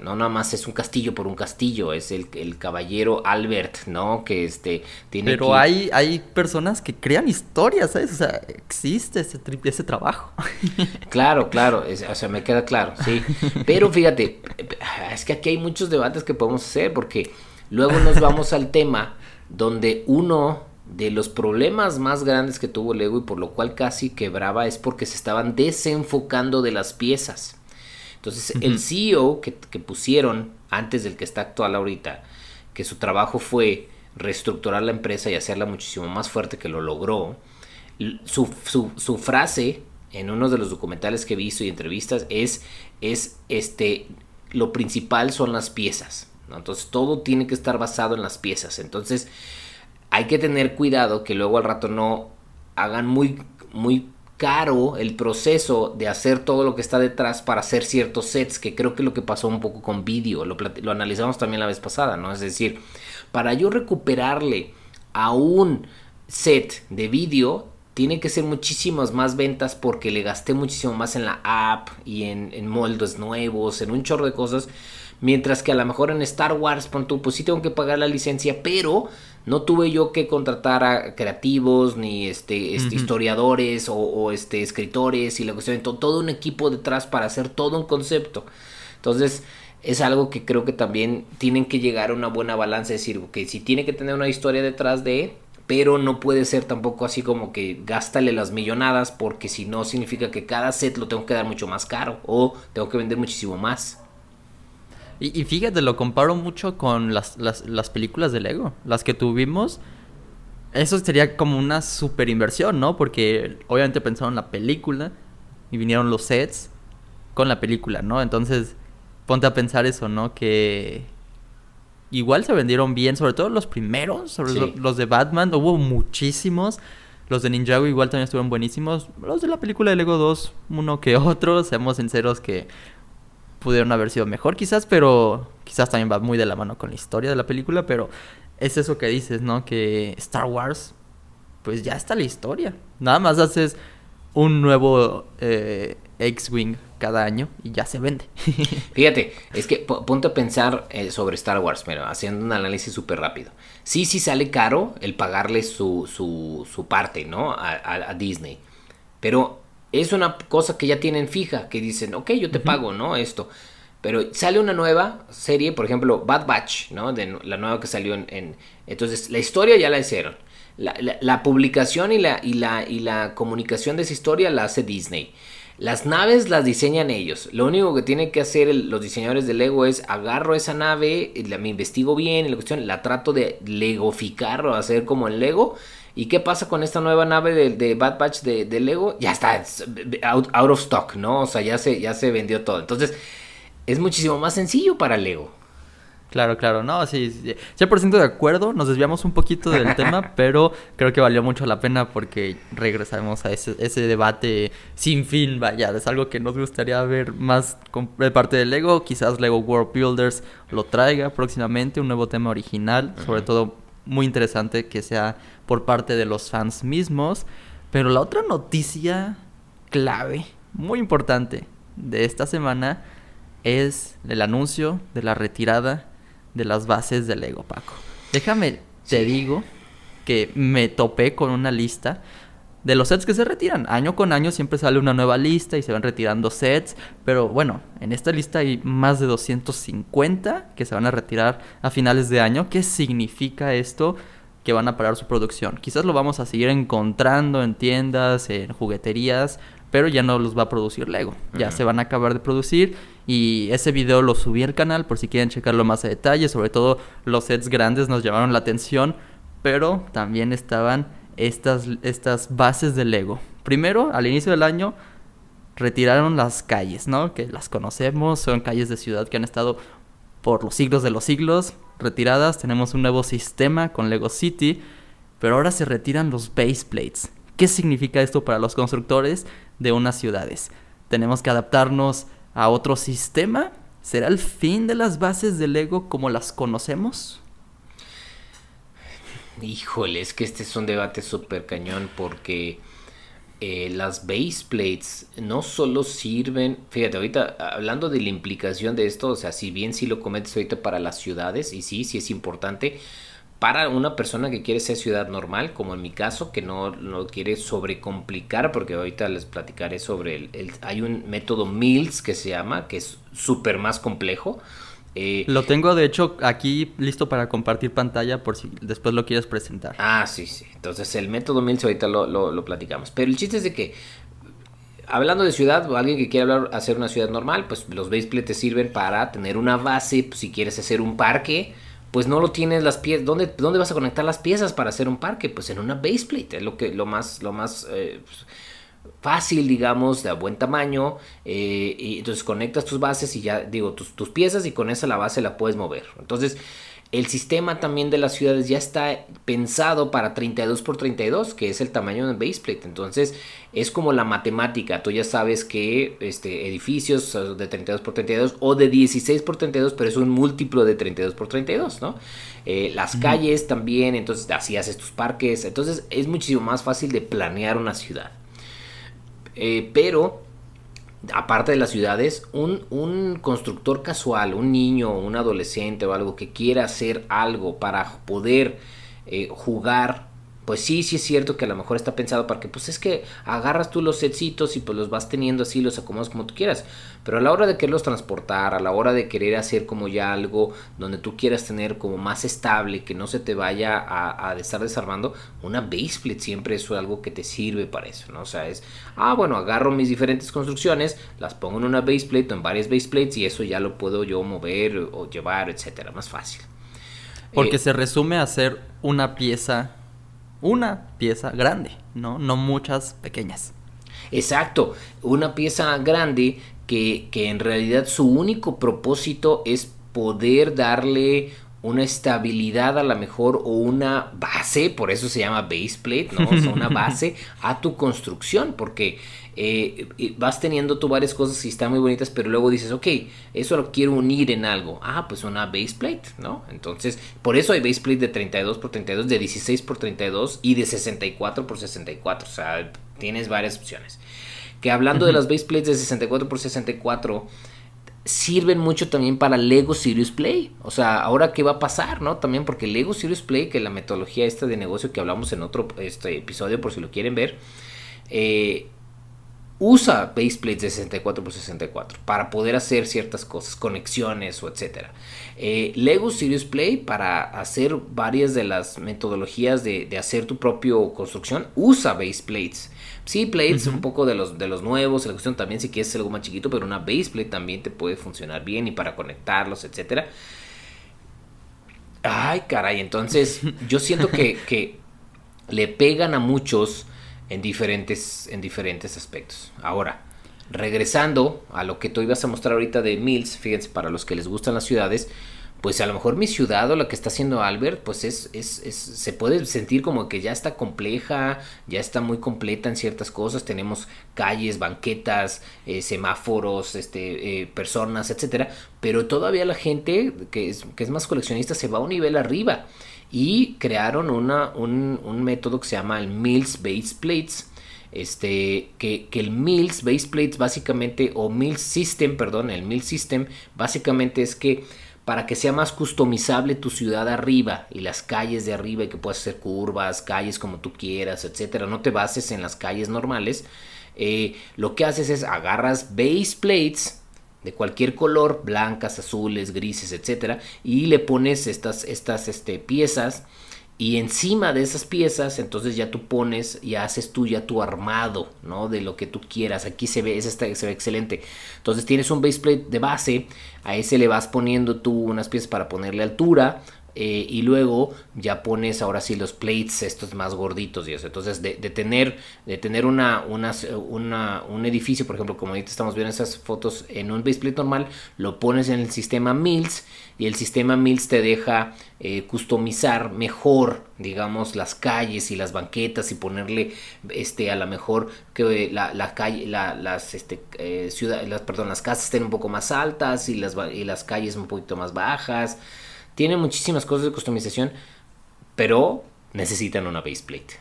S2: no nada más es un castillo por un castillo, es el, el caballero Albert, ¿no? Que este
S1: tiene Pero hay, hay personas que crean historias, ¿sabes? O sea, existe ese, ese trabajo.
S2: Claro, claro, o sea, me queda claro, sí. Pero fíjate, es que aquí hay muchos debates que podemos hacer porque luego nos vamos al tema donde uno de los problemas más grandes que tuvo Lego y por lo cual casi quebraba es porque se estaban desenfocando de las piezas. Entonces, el CEO que, pusieron antes del que está actual ahorita, que su trabajo fue reestructurar la empresa y hacerla muchísimo más fuerte que lo logró, su, su, frase en uno de los documentales que he visto y entrevistas es, es este, lo principal son las piezas. Entonces todo tiene que estar basado en las piezas. Entonces hay que tener cuidado que luego al rato no hagan muy, muy caro el proceso de hacer todo lo que está detrás para hacer ciertos sets, que creo que lo que pasó un poco con vídeo, lo, analizamos también la vez pasada, ¿no? Es decir, para yo recuperarle a un set de vídeo, tiene que ser muchísimas más ventas porque le gasté muchísimo más en la app y en, moldes nuevos, en un chorro de cosas. Mientras que a lo mejor en Star Wars, pues sí tengo que pagar la licencia, pero no tuve yo que contratar a creativos ni este, este historiadores o, este escritores y la cuestión. Todo, todo un equipo detrás para hacer todo un concepto. Entonces es algo que creo que también tienen que llegar a una buena balanza decir que si tiene que tener una historia detrás de pero no puede ser tampoco así como que gástale las millonadas porque si no significa que cada set lo tengo que dar mucho más caro o tengo que vender muchísimo más
S1: y, fíjate, lo comparo mucho con las, las, películas de Lego. Las que tuvimos. Eso sería como una super inversión, ¿no? Porque obviamente pensaron la película y vinieron los sets con la película, ¿no? Entonces, ponte a pensar eso, ¿no? Que igual se vendieron bien, sobre todo los primeros, sobre los de Batman, hubo muchísimos. Los de Ninjago igual también estuvieron buenísimos. Los de la película de Lego 2, uno que otro, seamos sinceros que pudieron haber sido mejor quizás, pero quizás también va muy de la mano con la historia de la película, pero es eso que dices, ¿no? Que Star Wars, pues ya está la historia. Nada más haces un nuevo eh, X-Wing cada año y ya se vende.
S2: Fíjate, es que ponte a pensar eh, sobre Star Wars, pero haciendo un análisis súper rápido. Sí, sí sale caro el pagarle su, su, su parte, ¿no? A, a Disney. Pero es una cosa que ya tienen fija, que dicen, ok, yo te pago, ¿no? Esto. Pero sale una nueva serie, por ejemplo, Bad Batch, ¿no? De la nueva que salió en... entonces, la historia ya la hicieron. La, publicación y la, y, la, y la comunicación de esa historia la hace Disney. Las naves las diseñan ellos. Lo único que tienen que hacer los diseñadores de Lego es agarro esa nave, la, me investigo bien la cuestión, la trato de legoficar o hacer como en Lego. ¿Y qué pasa con esta nueva nave de, Bad Batch de, Lego? Ya está, out, out, of stock, ¿no? O sea, ya se, ya se vendió todo. Entonces, es muchísimo más sencillo para Lego.
S1: Claro, claro, no, sí, sí, 100% de acuerdo, nos desviamos un poquito del tema, pero creo que valió mucho la pena porque regresamos a ese, ese debate sin fin, vaya, es algo que nos gustaría ver más de parte de Lego, quizás Lego World Builders lo traiga próximamente, un nuevo tema original, sobre todo muy interesante que sea por parte de los fans mismos, pero la otra noticia clave, muy importante de esta semana es el anuncio de la retirada de las bases de Lego, Paco. Déjame, te digo que me topé con una lista de los sets que se retiran. Año con año siempre sale una nueva lista y se van retirando sets. Pero bueno, en esta lista hay más de 250 que se van a retirar a finales de año. ¿Qué significa esto? Que van a parar su producción. Quizás lo vamos a seguir encontrando en tiendas, en jugueterías, pero ya no los va a producir Lego. Ya se van a acabar de producir y ese video lo subí al canal por si quieren checarlo más a detalle. Sobre todo los sets grandes nos llamaron la atención, pero también estaban estas, estas bases de Lego. Primero, al inicio del año, retiraron las calles, ¿no? Que las conocemos, son calles de ciudad que han estado por los siglos de los siglos retiradas. Tenemos un nuevo sistema con Lego City, pero ahora se retiran los base plates. ¿Qué significa esto para los constructores? de unas ciudades. Tenemos que adaptarnos a otro sistema. ¿Será el fin de las bases del Lego como las conocemos?
S2: Híjole, es que este es un debate súper cañón porque eh, las base plates no solo sirven, fíjate, ahorita hablando de la implicación de esto, o sea, si bien sí lo cometes ahorita para las ciudades, y sí, sí es importante, para una persona que quiere ser ciudad normal, como en mi caso, que no, no quiere sobrecomplicar, porque ahorita les platicaré sobre el, Hay un método Mills que se llama, que es súper más complejo.
S1: Eh, lo tengo de hecho aquí listo para compartir pantalla por si después lo quieres presentar.
S2: Ah, sí, sí. Entonces el método Mills ahorita lo, lo, platicamos. Pero el chiste es de que hablando de ciudad, o alguien que quiere hablar, hacer una ciudad normal, pues los baseplates te sirven para tener una base, pues, si quieres hacer un parque, pues no lo tienes las piezas. ¿Dónde, ¿Dónde vas a conectar las piezas para hacer un parque? Pues en una baseplate, es lo, que, lo más, lo más eh, fácil, digamos, de buen tamaño. Eh, y entonces conectas tus bases y ya, digo, tus, tus piezas y con esa la base la puedes mover. Entonces, el sistema también de las ciudades ya está pensado para 32 por 32, que es el tamaño de baseplate. Entonces, es como la matemática. Tú ya sabes que este, edificios de 32 por 32 o de 16 por 32, pero es un múltiplo de 32 por 32, ¿no? Eh, las calles también, entonces así haces tus parques. Entonces, es muchísimo más fácil de planear una ciudad. Eh, pero aparte de las ciudades, un, constructor casual, un niño, un adolescente o algo que quiera hacer algo para poder eh, jugar pues sí, sí es cierto que a lo mejor está pensado para que, pues es que agarras tú los setsitos y pues los vas teniendo así, los acomodas como tú quieras. Pero a la hora de quererlos transportar, a la hora de querer hacer como ya algo donde tú quieras tener como más estable, que no se te vaya a, estar desarmando, una basesplit siempre es algo que te sirve para eso, ¿no? O sea, es, ah, bueno, agarro mis diferentes construcciones, las pongo en una baseplate o en varias baseplates y eso ya lo puedo yo mover o llevar, etcétera, más fácil.
S1: Porque eh, se resume a hacer una pieza una pieza grande, ¿no? No muchas pequeñas.
S2: Exacto, una pieza grande que, que en realidad su único propósito es poder darle una estabilidad a la mejor o una base, por eso se llama base plate, ¿no? O sea, una base a tu construcción, porque eh, vas teniendo tú varias cosas y están muy bonitas, pero luego dices, ok, eso lo quiero unir en algo. Ah, pues una base plate, ¿no? Entonces, por eso hay base plate de 32 por 32, de 16 por 32 y de 64 por 64. O sea, tienes varias opciones. Que hablando de las base plates de 64 por 64 sirven mucho también para Lego Serious Play. O sea, ahora qué va a pasar, ¿no? También porque Lego Serious Play, que la metodología esta de negocio que hablamos en otro este episodio, por si lo quieren ver, eh, usa baseplates de 64 x 64 para poder hacer ciertas cosas, conexiones o etcétera. Eh, Lego Serious Play para hacer varias de las metodologías de, hacer tu propio construcción usa baseplates. Sí, plates un poco de los, de los nuevos, la cuestión también si quieres algo más chiquito, pero una baseplate también te puede funcionar bien y para conectarlos, etcétera. Ay, caray, entonces yo siento que, que le pegan a muchos en diferentes, en diferentes aspectos. Ahora, regresando a lo que tú ibas a mostrar ahorita de Mills, fíjense, para los que les gustan las ciudades, pues a lo mejor mi ciudad o lo que está haciendo Albert, pues es, es, se puede sentir como que ya está compleja, ya está muy completa en ciertas cosas. Tenemos calles, banquetas, eh, semáforos, este, eh, personas, etcétera. Pero todavía la gente que es, que es más coleccionista se va a un nivel arriba y crearon una, un, método que se llama el Mills Base Plates. Este, que, que el Mills Base Plates básicamente, o Mills System, perdón, el Mills System básicamente es que para que sea más customizable tu ciudad arriba y las calles de arriba y que puedas hacer curvas, calles como tú quieras, etcétera. No te bases en las calles normales. Eh, lo que haces es agarras base plates de cualquier color, blancas, azules, grises, etcétera, y le pones estas, estas este, piezas y encima de esas piezas entonces ya tú pones y haces tú ya tu armado no de lo que tú quieras. Aquí se ve ese se ve excelente. Entonces tienes un base plate de base a ese le vas poniendo tú unas piezas para ponerle altura eh, y luego ya pones ahora sí los plates estos más gorditos y eso. Entonces de, tener, de tener una, una, un edificio, por ejemplo, como ahorita estamos viendo esas fotos en un base plate normal, lo pones en el sistema Mills y el sistema Mills te deja eh, customizar mejor, digamos, las calles y las banquetas y ponerle, este, a lo mejor que la, calle, las, este, eh, las, perdón, las casas estén un poco más altas y las, y las calles un poquito más bajas. Tiene muchísimas cosas de customización, pero necesitan una baseplate.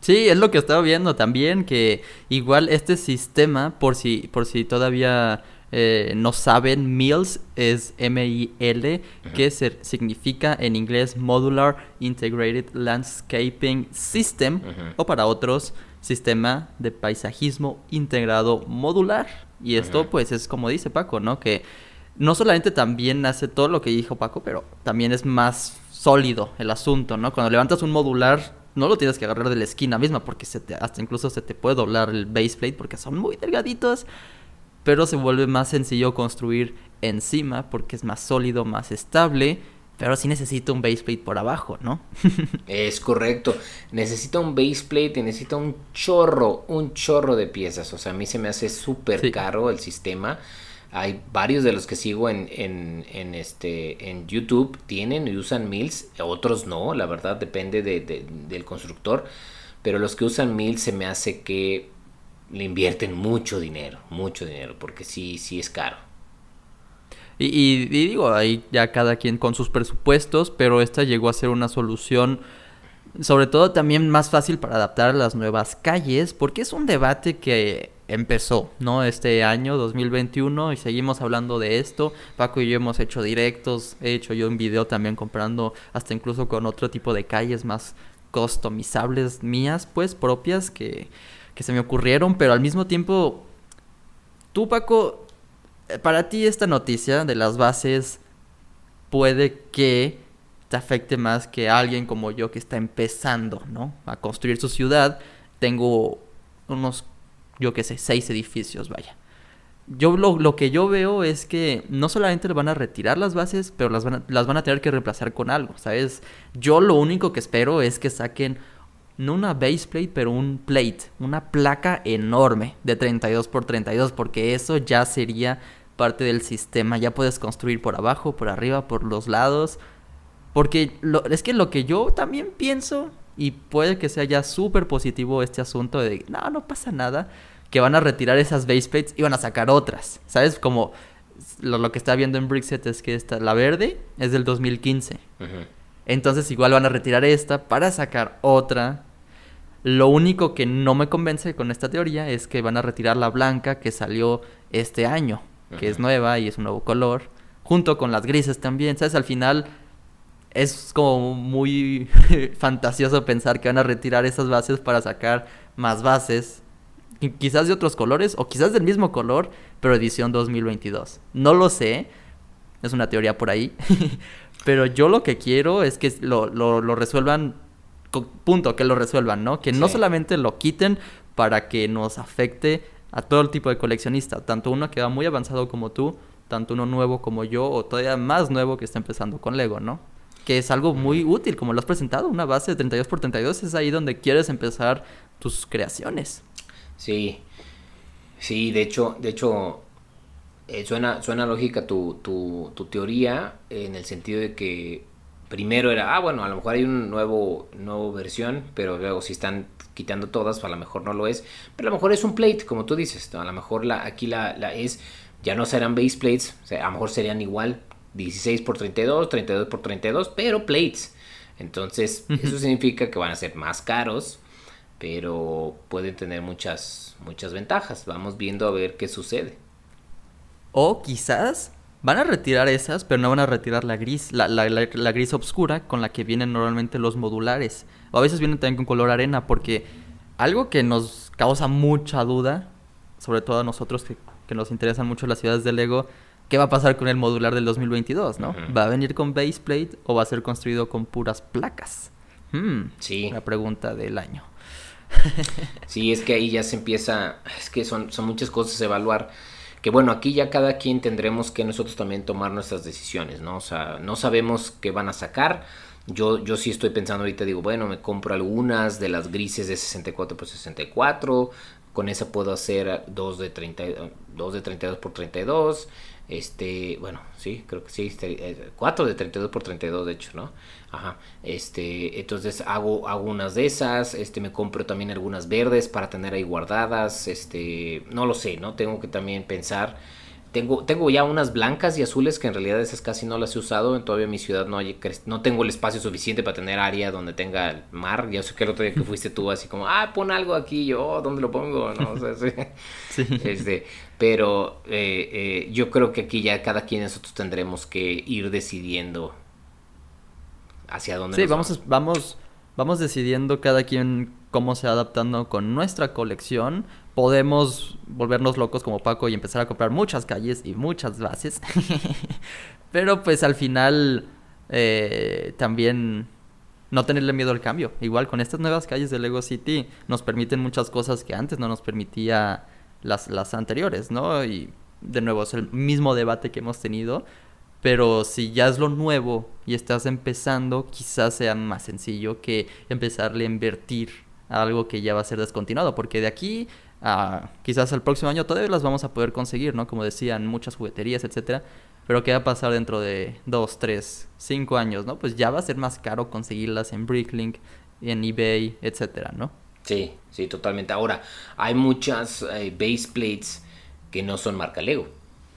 S1: Sí, es lo que estaba viendo también, que igual este sistema, por si, por si todavía eh, no saben, MILS es M-I-L, que significa en inglés Modular Integrated Landscaping System, o para otros, Sistema de Paisajismo Integrado Modular. Y esto, pues, es como dice Paco, ¿no? Que no solamente también hace todo lo que dijo Paco, pero también es más sólido el asunto, ¿no? Cuando levantas un modular, no lo tienes que agarrar de la esquina misma, porque se te, hasta incluso se te puede doblar el base plate, porque son muy delgaditos, pero se vuelve más sencillo construir encima, porque es más sólido, más estable. Pero sí necesita un base plate por abajo, ¿no?
S2: es correcto. Necesita un base plate y necesita un chorro, un chorro de piezas. O sea, a mí se me hace súper caro el sistema. Hay varios de los que sigo en, en, este, en YouTube tienen y usan Mills, otros no, la verdad depende de, del constructor, pero los que usan Mills se me hace que le invierten mucho dinero, mucho dinero, porque sí, sí es caro.
S1: Y, y, digo, ahí ya cada quien con sus presupuestos, pero esta llegó a ser una solución sobre todo también más fácil para adaptar a las nuevas calles, porque es un debate que empezó, ¿no? Este año 2021 y seguimos hablando de esto. Paco y yo hemos hecho directos, he hecho yo un video también comprando hasta incluso con otro tipo de calles más customizables mías, pues propias que, que se me ocurrieron, pero al mismo tiempo, tú Paco, eh, para ti esta noticia de las bases puede que te afecte más que alguien como yo que está empezando, ¿no? A construir su ciudad. Tengo unos yo qué sé, seis edificios, vaya. Yo lo, que yo veo es que no solamente le van a retirar las bases, pero las van, a, las van a tener que reemplazar con algo, ¿sabes? Yo lo único que espero es que saquen no una base plate, pero un plate, una placa enorme de 32 por 32, porque eso ya sería parte del sistema. Ya puedes construir por abajo, por arriba, por los lados. Porque es que lo que yo también pienso, y puede que sea ya súper positivo este asunto de, no, no pasa nada que van a retirar esas base plates y van a sacar otras. ¿Sabes? Como lo, que está viendo en Brickset es que esta, la verde es del 2015. Entonces igual van a retirar esta para sacar otra. Lo único que no me convence con esta teoría es que van a retirar la blanca que salió este año, que es nueva y es un nuevo color, junto con las grises también, ¿sabes? Al final es como muy fantasioso pensar que van a retirar esas bases para sacar más bases quizás de otros colores o quizás del mismo color, pero edición 2022. No lo sé, es una teoría por ahí, pero yo lo que quiero es que lo, lo, resuelvan, punto, que lo resuelvan, ¿no? Que no solamente lo quiten para que nos afecte a todo el tipo de coleccionista, tanto uno que va muy avanzado como tú, tanto uno nuevo como yo, o todavía más nuevo que está empezando con Lego, ¿no? Que es algo muy útil, como lo has presentado, una base de 32x32 es ahí donde quieres empezar tus creaciones.
S2: Sí, sí, de hecho, de hecho, eh, suena, suena lógica tu, tu, tu teoría en el sentido de que primero era, ah, bueno, a lo mejor hay un nuevo, nuevo versión, pero luego si están quitando todas, a lo mejor no lo es, pero a lo mejor es un plate, como tú dices, a lo mejor la, aquí la, la es ya no serán base plates, o sea, a lo mejor serían igual 16 por 32, 32 por 32, pero plates. Entonces, eso significa que van a ser más caros, pero pueden tener muchas, muchas ventajas. Vamos viendo a ver qué sucede.
S1: O quizás van a retirar esas, pero no van a retirar la gris, la, la, la, gris oscura con la que vienen normalmente los modulares. O a veces vienen también con color arena, porque algo que nos causa mucha duda, sobre todo a nosotros que que nos interesan mucho las ciudades de Lego, ¿qué va a pasar con el modular del 2022, no? ¿Va a venir con baseplate o va a ser construido con puras placas? Hmm, sí. La pregunta del año.
S2: sí, es que ahí ya se empieza, es que son, son muchas cosas a evaluar. Que bueno, aquí ya cada quien tendremos que nosotros también tomar nuestras decisiones, ¿no? O sea, no sabemos qué van a sacar. Yo, yo sí estoy pensando ahorita, digo, bueno, me compro algunas de las grises de 64 por 64, con esa puedo hacer dos de 30, dos de 32 por 32. Este, bueno, sí, creo que sí, este, 4 de 32 por 32 de hecho, ¿no? Ajá. Este, entonces hago, hago unas de esas, este, me compro también algunas verdes para tener ahí guardadas, este, no lo sé, ¿no? Tengo que también pensar tengo, tengo ya unas blancas y azules que en realidad esas casi no las he usado. Todavía en mi ciudad no, hay, no tengo el espacio suficiente para tener área donde tenga el mar. Ya sé que el otro día que fuiste tú así como, ah, pon algo aquí, yo, oh, ¿dónde lo pongo? No, sí. Este, pero eh, eh, yo creo que aquí ya cada quien nosotros tendremos que ir decidiendo hacia dónde.
S1: Sí, vamos, vamos, vamos decidiendo cada quien cómo se adaptando con nuestra colección podemos volvernos locos como Paco y empezar a comprar muchas calles y muchas bases. Pero pues al final eh, también no tenerle miedo al cambio. Igual con estas nuevas calles de Lego City nos permiten muchas cosas que antes no nos permitía las, las anteriores, ¿no? Y de nuevo es el mismo debate que hemos tenido. Pero si ya es lo nuevo y estás empezando, quizás sea más sencillo que empezarle a invertir a algo que ya va a ser descontinuado. Porque de aquí quizás el próximo año todavía las vamos a poder conseguir, ¿no? Como decían, muchas jugueterías, etcétera. Pero ¿qué va a pasar dentro de dos, tres, cinco años, no? Pues ya va a ser más caro conseguirlas en Bricklink, en eBay, etcétera, ¿no?
S2: Sí, sí, totalmente. Ahora, hay muchas eh, base plates que no son marca Lego.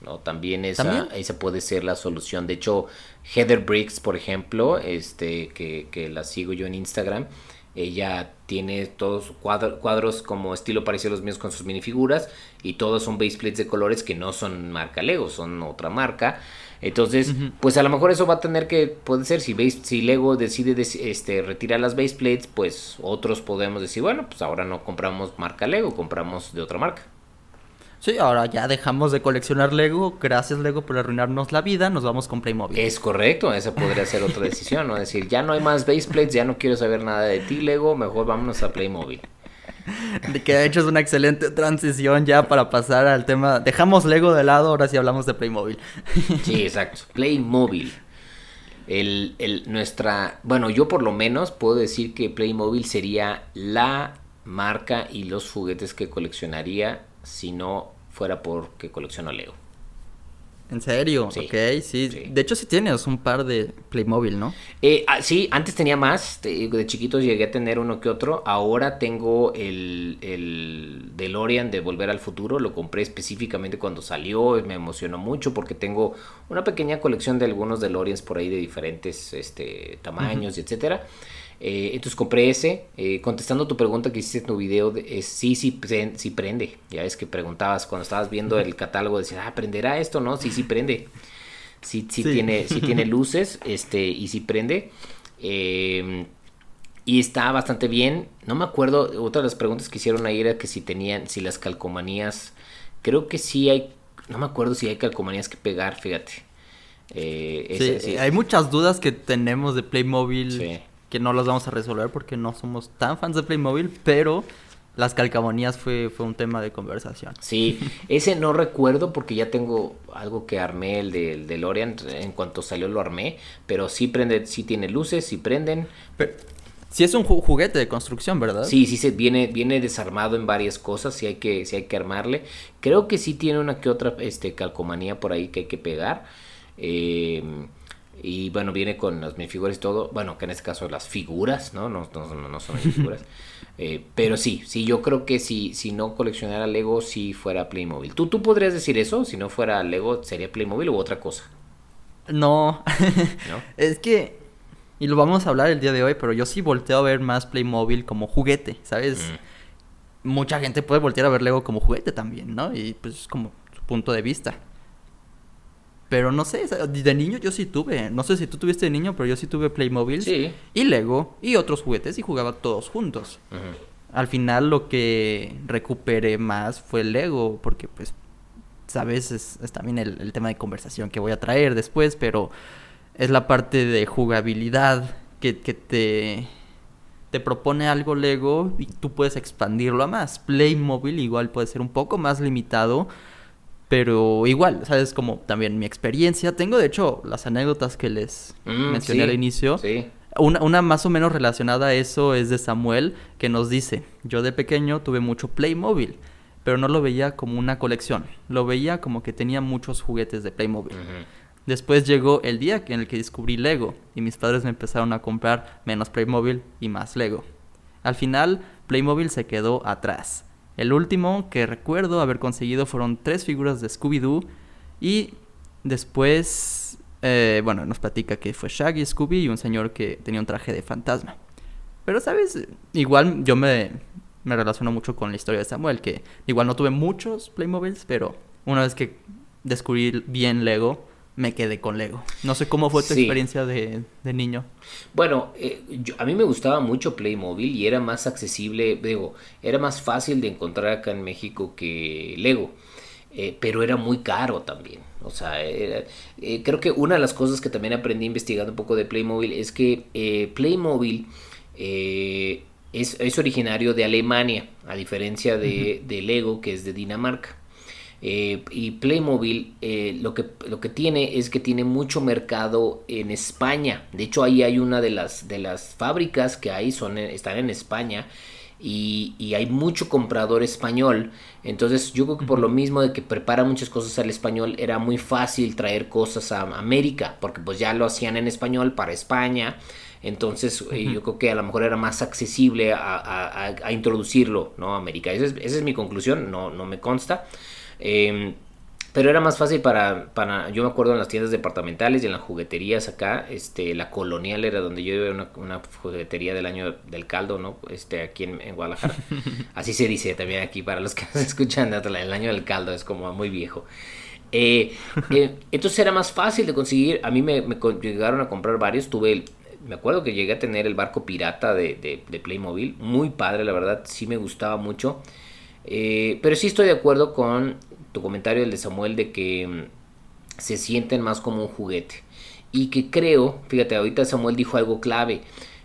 S2: ¿no? También esa, esa puede ser la solución. De hecho, Heather Bricks, por ejemplo, este, que, que la sigo yo en Instagram, ella tiene todos cuadros como estilo parecido a los míos con sus minifiguras y todos son base plates de colores que no son marca Lego, son otra marca. Entonces, pues a lo mejor eso va a tener que, puede ser, si, base, si Lego decide este, retirar las base plates, pues otros podemos decir, bueno, pues ahora no compramos marca Lego, compramos de otra marca.
S1: Sí, ahora ya dejamos de coleccionar Lego. Gracias, Lego, por arruinarnos la vida. Nos vamos con Playmobil.
S2: Es correcto, esa podría ser otra decisión, ¿no? Decir, ya no hay más baseplates, ya no quiero saber nada de ti, Lego. Mejor vámonos a Playmobil.
S1: De que de hecho es una excelente transición ya para pasar al tema. Dejamos Lego de lado, ahora sí hablamos de Playmobil.
S2: Sí, exacto. Playmobil. El, el, nuestra, bueno, yo por lo menos puedo decir que Playmobil sería la marca y los juguetes que coleccionaría si no fuera porque colecciono Lego.
S1: ¿En serio? Sí, ok, sí. De hecho, sí tienes un par de Playmobil, ¿no?
S2: Eh, ah, sí, antes tenía más. De, chiquitos llegué a tener uno que otro. Ahora tengo el, el DeLorean de Volver al Futuro. Lo compré específicamente cuando salió. Me emocionó mucho porque tengo una pequeña colección de algunos DeLoreans por ahí de diferentes este, tamaños y etcétera. Eh, entonces compré ese. Eh, contestando tu pregunta que hiciste en tu video, sí, sí, sí prende. Ya es que preguntabas cuando estabas viendo el catálogo, decías, ah, ¿prenderá esto? No, sí, sí prende. Sí, sí, Tiene, sí tiene luces este, y sí prende. Em, y está bastante bien. No me acuerdo, otra de las preguntas que hicieron ahí era que si tenían, si las calcomanías, creo que sí hay, no me acuerdo si hay calcomanías que pegar, fíjate.
S1: Eh, sí, hay muchas dudas que tenemos de Playmobil que no las vamos a resolver porque no somos tan fans de Playmobil, pero las calcamonías fue, fue un tema de conversación.
S2: Sí, ese no recuerdo porque ya tengo algo que armé, el de, de Lorian, en cuanto salió lo armé, pero sí prende, sí tiene luces, sí prenden.
S1: Pero, sí es un juguete de construcción, ¿verdad?
S2: Sí, sí se viene, viene desarmado en varias cosas, sí hay que, sí hay que armarle. Creo que sí tiene una que otra este, calcomanía por ahí que hay que pegar. Eh, y bueno, viene con las minifiguras y todo. Bueno, que en este caso las figuras, ¿no? No, no, no son minifiguras. Eh, pero sí, sí, yo creo que si, si no coleccionara Lego, si fuera Playmobil. ¿Tú, ¿Tú podrías decir eso? Si no fuera Lego, ¿sería Playmobil u otra cosa?
S1: No. es que. Y lo vamos a hablar el día de hoy, pero yo sí volteo a ver más Playmobil como juguete, ¿sabes? Mm. Mucha gente puede voltear a ver Lego como juguete también, ¿no? Y pues es como su punto de vista. Pero no sé, de niño yo sí tuve. No sé si tú tuviste de niño, pero yo sí tuve Playmobil. Sí. Y Lego y otros juguetes y jugaba todos juntos. Al final lo que recuperé más fue Lego, porque pues, sabes, es, también el, tema de conversación que voy a traer después, pero es la parte de jugabilidad que, que te, te propone algo Lego y tú puedes expandirlo a más. Playmobil igual puede ser un poco más limitado pero igual, ¿sabes? Como también mi experiencia. Tengo, de hecho, las anécdotas que les mm, mencioné al inicio. Sí. Una, una, más o menos relacionada a eso es de Samuel, que nos dice, yo de pequeño tuve mucho Playmobil, pero no lo veía como una colección, lo veía como que tenía muchos juguetes de Playmobil. Después llegó el día en el que descubrí Lego y mis padres me empezaron a comprar menos Playmobil y más Lego. Al final, Playmobil se quedó atrás. El último que recuerdo haber conseguido fueron tres figuras de Scooby-Doo y después, eh, bueno, nos platica que fue Shaggy, Scooby y un señor que tenía un traje de fantasma. Pero, ¿sabes? Igual yo me, me relaciono mucho con la historia de Samuel, que igual no tuve muchos Playmobiles, pero una vez que descubrí bien Lego, me quedé con Lego. No sé cómo fue tu experiencia de, niño.
S2: Bueno, eh, a mí me gustaba mucho Playmobil y era más accesible, digo, era más fácil de encontrar acá en México que Lego. Eh, pero era muy caro también. O sea, eh, creo que una de las cosas que también aprendí investigando un poco de Playmobil es que Playmobil es, es, originario de Alemania, a diferencia de, de Lego, que es de Dinamarca. Eh, y Playmobil eh, lo, que, lo que tiene es que tiene mucho mercado en España. De hecho, ahí hay una de las, de las fábricas que hay, son, están en España. Y, hay mucho comprador español. Entonces yo creo que por lo mismo de que prepara muchas cosas al español, era muy fácil traer cosas a América, porque pues ya lo hacían en español para España. Entonces eh, yo creo que a lo mejor era más accesible a, introducirlo ¿no? a América. Esa es, esa es mi conclusión, no, no me consta. Em, pero era más fácil para, para, yo me acuerdo en las tiendas departamentales y en las jugueterías acá, este, la colonial era donde yo iba una, una juguetería del año del caldo, ¿no? Este, aquí en, Guadalajara. Así se dice también aquí para los que nos escuchan, el año del caldo es como muy viejo. Eh, eh, entonces era más fácil de conseguir, a mí me, llegaron a comprar varios, tuve me acuerdo que llegué a tener el barco pirata de, de, de Playmobil, muy padre, la verdad, sí me gustaba mucho. Eh, pero sí estoy de acuerdo con tu comentario, el de Samuel, de que mm, se sienten más como un juguete. Y que creo, fíjate, ahorita Samuel dijo algo clave.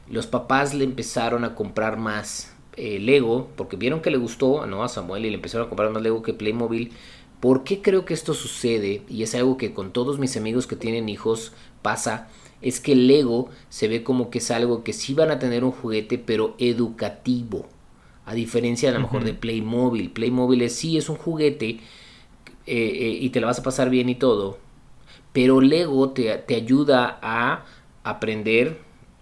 S2: Los papás le empezaron a comprar más eh, Lego, porque vieron que le gustó ¿no? a Samuel y le empezaron a comprar más Lego que Playmobil. ¿Por qué creo que esto sucede? Y es algo que con todos mis amigos que tienen hijos pasa. Es que Lego se ve como que es algo que sí van a tener un juguete, pero educativo. A diferencia a lo mejor de Playmobil. Playmobil es, sí es un juguete eh, eh, y te lo vas a pasar bien y todo. Pero Lego te, te ayuda a aprender,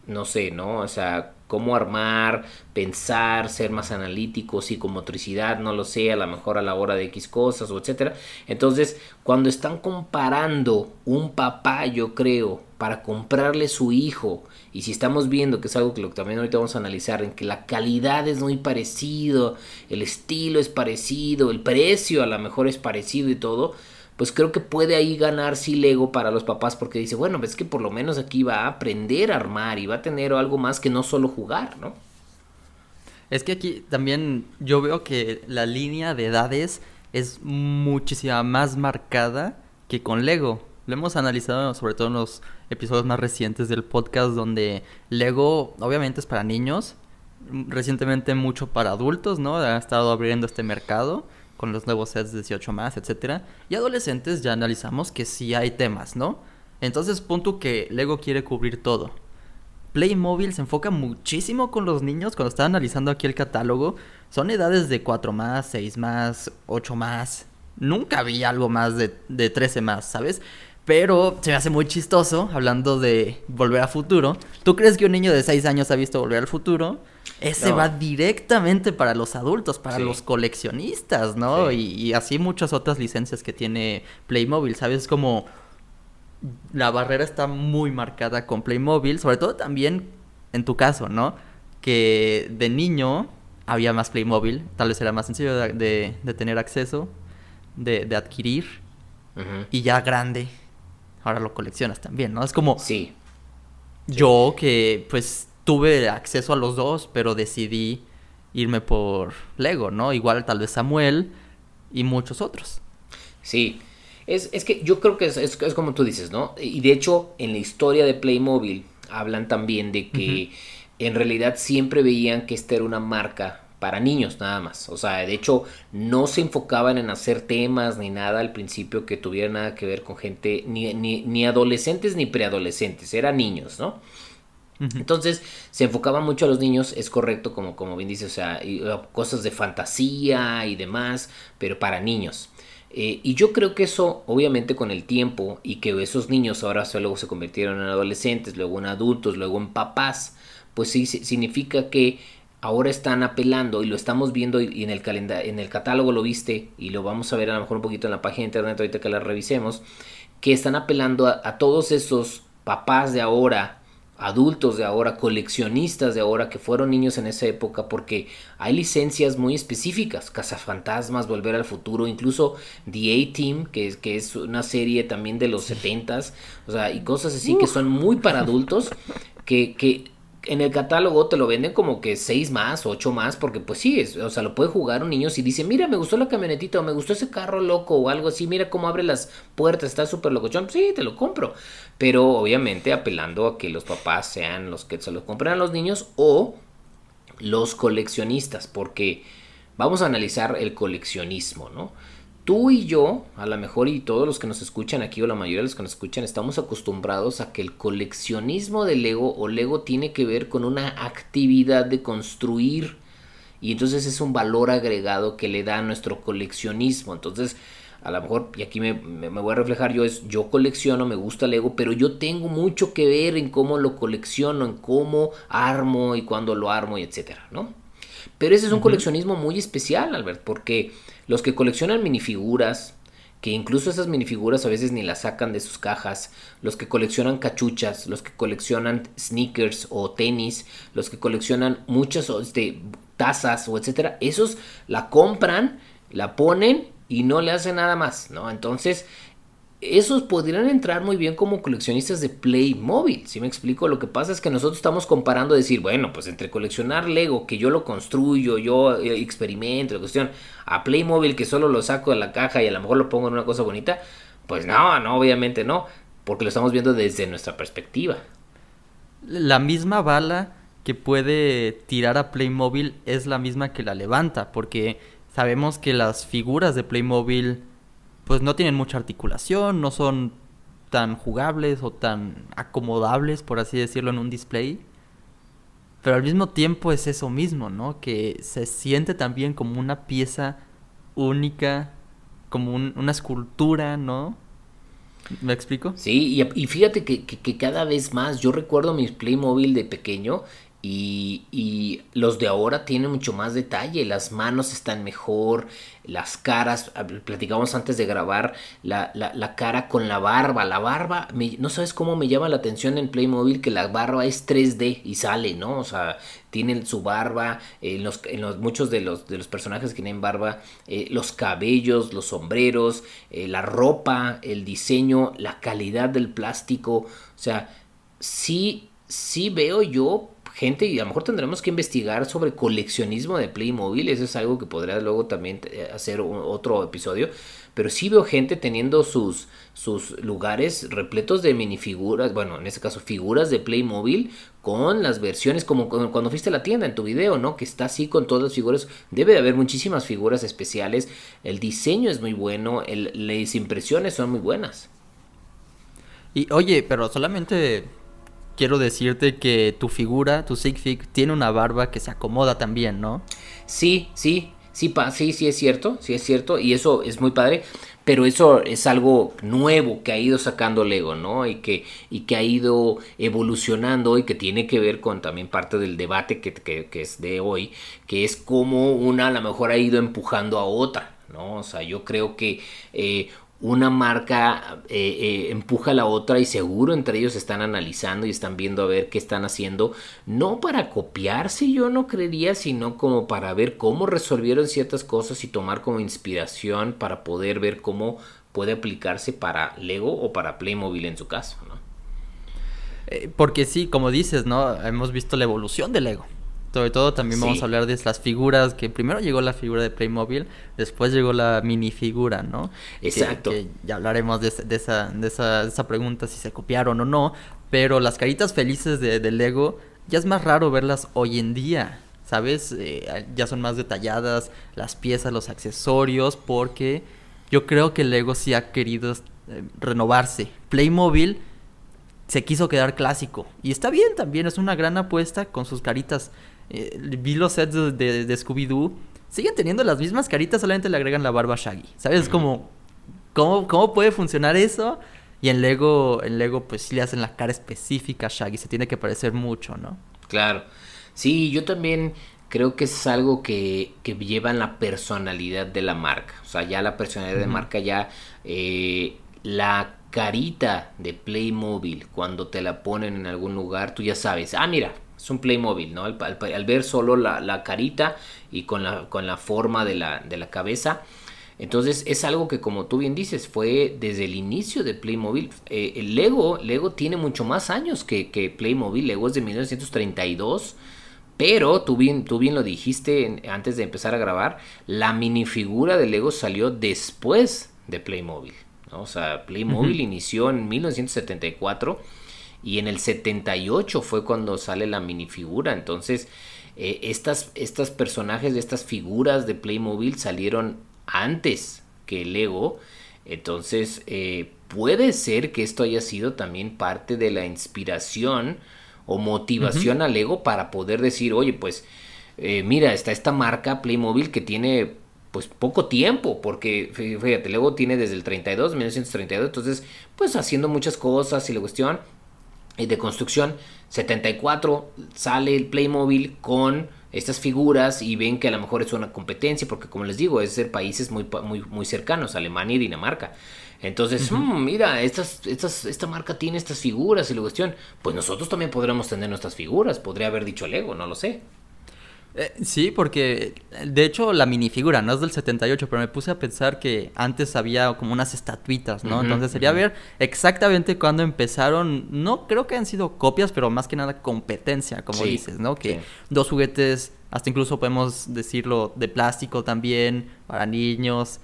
S2: no sé, ¿no? O sea, cómo armar, pensar, ser más analítico, psicomotricidad, no lo sé, a lo mejor a la hora de X cosas o etcétera. Entonces, cuando están comparando un papá, yo creo, para comprarle su hijo, y si estamos viendo que es algo que lo, también ahorita vamos a analizar, en que la calidad es muy parecido, el estilo es parecido, el precio a lo mejor es parecido y todo, pues creo que puede ahí ganar sí Lego para los papás porque dice, bueno, es que por lo menos aquí va a aprender a armar y va a tener algo más que no solo jugar, ¿no?
S1: Es que aquí también yo veo que la línea de edades es muchísima más marcada que con Lego. Lo hemos analizado sobre todo en los episodios más recientes del podcast donde Lego obviamente es para niños, recientemente mucho para adultos, ¿no? Ha estado abriendo este mercado con los nuevos sets de 18 más, etcétera. Y adolescentes ya analizamos que sí hay temas, ¿no? Entonces, punto que Lego quiere cubrir todo. Playmobil se enfoca muchísimo con los niños cuando está analizando aquí el catálogo. Son edades de 4 más, 6 más, 8 más. Nunca vi algo más de, de 13 más, ¿sabes? Pero se me hace muy chistoso hablando de Volver a Futuro. ¿Tú crees que un niño de 6 años ha visto Volver al Futuro? Ese va directamente para los adultos, para los coleccionistas, ¿no? Y, así muchas otras licencias que tiene Playmobil, ¿sabes? Como la barrera está muy marcada con Playmobil, sobre todo también en tu caso, ¿no? Que de niño había más Playmobil, tal vez era más sencillo de, tener acceso, de, adquirir, y ya grande, ahora lo coleccionas también, ¿no? Es como...
S2: Sí.
S1: Yo que pues tuve acceso a los dos, pero decidí irme por Lego, ¿no? Igual tal vez Samuel y muchos otros.
S2: Sí, es, es que yo creo que es, es, como tú dices, ¿no? Y de hecho, en la historia de Playmobil hablan también de que en realidad siempre veían que esta era una marca para niños nada más. O sea, de hecho, no se enfocaban en hacer temas ni nada al principio que tuviera nada que ver con gente, ni, ni, ni adolescentes ni preadolescentes, eran niños, ¿no? Entonces se enfocaba mucho a los niños, es correcto, como, como bien dice, o sea, cosas de fantasía y demás, pero para niños. Eh, y yo creo que eso, obviamente, con el tiempo y que esos niños ahora luego se convirtieron en adolescentes, luego en adultos, luego en papás, pues sí significa que ahora están apelando y lo estamos viendo y en el calendario, en el catálogo lo viste y lo vamos a ver a lo mejor un poquito en la página de internet ahorita que la revisemos, que están apelando a todos esos papás de ahora adultos de ahora, coleccionistas de ahora que fueron niños en esa época, porque hay licencias muy específicas, Cazafantasmas, Volver al Futuro, incluso The A-Team, que es, que es una serie también de los 70s, o sea, y cosas así que son muy para adultos, que, que en el catálogo te lo venden como que seis más, ocho más, porque pues sí, es, o sea, lo puede jugar un niño si dice, mira, me gustó la camionetita o me gustó ese carro loco o algo así, mira cómo abre las puertas, está súper locochón, sí, te lo compro. Pero obviamente apelando a que los papás sean los que se lo compren a los niños o los coleccionistas, porque vamos a analizar el coleccionismo, ¿no? Tú y yo, a lo mejor y todos los que nos escuchan aquí o la mayoría de los que nos escuchan, estamos acostumbrados a que el coleccionismo de Lego o Lego tiene que ver con una actividad de construir y entonces es un valor agregado que le da a nuestro coleccionismo. Entonces, a lo mejor, y aquí me, voy a reflejar yo, es yo colecciono, me gusta Lego, pero yo tengo mucho que ver en cómo lo colecciono, en cómo armo y cuándo lo armo y etcétera, ¿no? Pero ese es un coleccionismo muy especial, Albert, porque los que coleccionan minifiguras, que incluso esas minifiguras a veces ni las sacan de sus cajas, los que coleccionan cachuchas, los que coleccionan sneakers o tenis, los que coleccionan muchas este, tazas o etcétera, esos la compran, la ponen y no le hacen nada más, ¿no? Entonces, esos podrían entrar muy bien como coleccionistas de Playmobil, si me explico? Lo que pasa es que nosotros estamos comparando decir, bueno, pues entre coleccionar Lego, que yo lo construyo, yo eh, experimento, cuestión, a Playmobil que solo lo saco de la caja y a lo mejor lo pongo en una cosa bonita, pues no, no, obviamente no, porque lo estamos viendo desde nuestra perspectiva.
S1: La misma bala que puede tirar a Playmobil es la misma que la levanta, porque sabemos que las figuras de Playmobil pues no tienen mucha articulación, no son tan jugables o tan acomodables, por así decirlo, en un display. Pero al mismo tiempo es eso mismo, ¿no? Que se siente también como una pieza única, como una escultura, ¿no? ¿Me explico?
S2: Sí, y, fíjate que, cada vez más, yo recuerdo mis Playmobil de pequeño Y, los de ahora tienen mucho más detalle, las manos están mejor, las caras, ah, platicamos antes de grabar, la, la, cara con la barba, la barba, no sabes cómo me llama la atención en Playmobil que la barba es 3D y sale, ¿no? O sea, tienen su barba, en, los, en los, muchos de los, de los personajes que tienen barba, eh, los cabellos, los sombreros, eh, la ropa, el diseño, la calidad del plástico, o sea, sí, sí veo yo gente y a lo mejor tendremos que investigar sobre coleccionismo de Playmobil, eso es algo que podría luego también eh, hacer otro episodio, pero sí veo gente teniendo sus, sus lugares repletos de minifiguras, bueno, en este caso figuras de Playmobil con las versiones como cuando fuiste a la tienda en tu video, ¿no? Que está así con todas las figuras, debe de haber muchísimas figuras especiales, el diseño es muy bueno, las impresiones son muy buenas.
S1: Y oye, pero solamente quiero decirte que tu figura, tu Sigfig, tiene una barba que se acomoda también, ¿no?
S2: Sí, sí, sí, sí, sí es cierto, sí es cierto, y eso es muy padre, pero eso es algo nuevo que ha ido sacando Lego, ¿no? Y que, y que ha ido evolucionando y que tiene que ver con también parte del debate que, que es de hoy, que es cómo una a lo mejor ha ido empujando a otra, ¿no? O sea, yo creo que eh, una marca eh, eh, empuja a la otra y seguro entre ellos están analizando y están viendo a ver qué están haciendo, no para copiarse yo no creería, sino como para ver cómo resolvieron ciertas cosas y tomar como inspiración para poder ver cómo puede aplicarse para Lego o para Playmobil en su caso, ¿no?
S1: Eh, porque sí, como dices, ¿no? Hemos visto la evolución de Lego. Sobre todo también vamos a hablar de las figuras, que primero llegó la figura de Playmobil, después llegó la minifigura, ¿no?
S2: Exacto.
S1: ya hablaremos de, esa, de, esa, pregunta, si se copiaron o no, pero las caritas felices de, Lego ya es más raro verlas hoy en día, ¿sabes? Eh, ya son más detalladas las piezas, los accesorios, porque yo creo que Lego sí ha querido eh, renovarse. Playmobil se quiso quedar clásico. Y está bien también, es una gran apuesta con sus caritas eh, vi los sets de, de, Scooby-Doo, siguen teniendo las mismas caritas, solamente le agregan la barba Shaggy. ¿Sabes? Como, ¿cómo, ¿Cómo puede funcionar eso? Y en Lego, en Lego, pues sí le hacen la cara específica a Shaggy, se tiene que parecer mucho, ¿no?
S2: Claro. Sí, yo también creo que es algo que, que lleva la personalidad de la marca. O sea, ya la personalidad de marca, ya eh, la carita de Playmobil, cuando te la ponen en algún lugar, tú ya sabes, ah, mira, es un Playmobil, ¿no? Al, ver solo la, carita y con la, con la forma de la, de la, cabeza. Entonces es algo que como tú bien dices, fue desde el inicio de Playmobil. Eh, el Lego, Lego tiene mucho más años que, que, Playmobil. Lego es de 1932. Pero tú bien, tú bien lo dijiste antes de empezar a grabar, la minifigura de Lego salió después de Playmobil. O sea, Playmobil inició en 1974 y en el 78 fue cuando sale la minifigura. Entonces, eh, estas, estas personajes, estas figuras de Playmobil salieron antes que Lego. Entonces, eh, puede ser que esto haya sido también parte de la inspiración o motivación a Lego para poder decir, oye, pues, eh, mira, está esta marca Playmobil que tiene pues poco tiempo, porque fíjate, Lego tiene desde el 32, 1932, entonces pues haciendo muchas cosas y la cuestión, de construcción. 74 sale el Playmobil con estas figuras y ven que a lo mejor es una competencia, porque como les digo, es de países muy, muy, muy cercanos, Alemania y Dinamarca. Entonces, mm, mira, estas, estas, esta marca tiene estas figuras y la cuestión, pues nosotros también podremos tener nuestras figuras, podría haber dicho Lego, no lo sé.
S1: Eh, sí, porque de hecho la minifigura no es del 78, pero me puse a pensar que antes había como unas estatuitas, ¿no? Entonces sería ver exactamente cuándo empezaron, no creo que han sido copias, pero más que nada competencia, como dices, ¿no? Que dos juguetes, hasta incluso podemos decirlo de plástico también, para niños.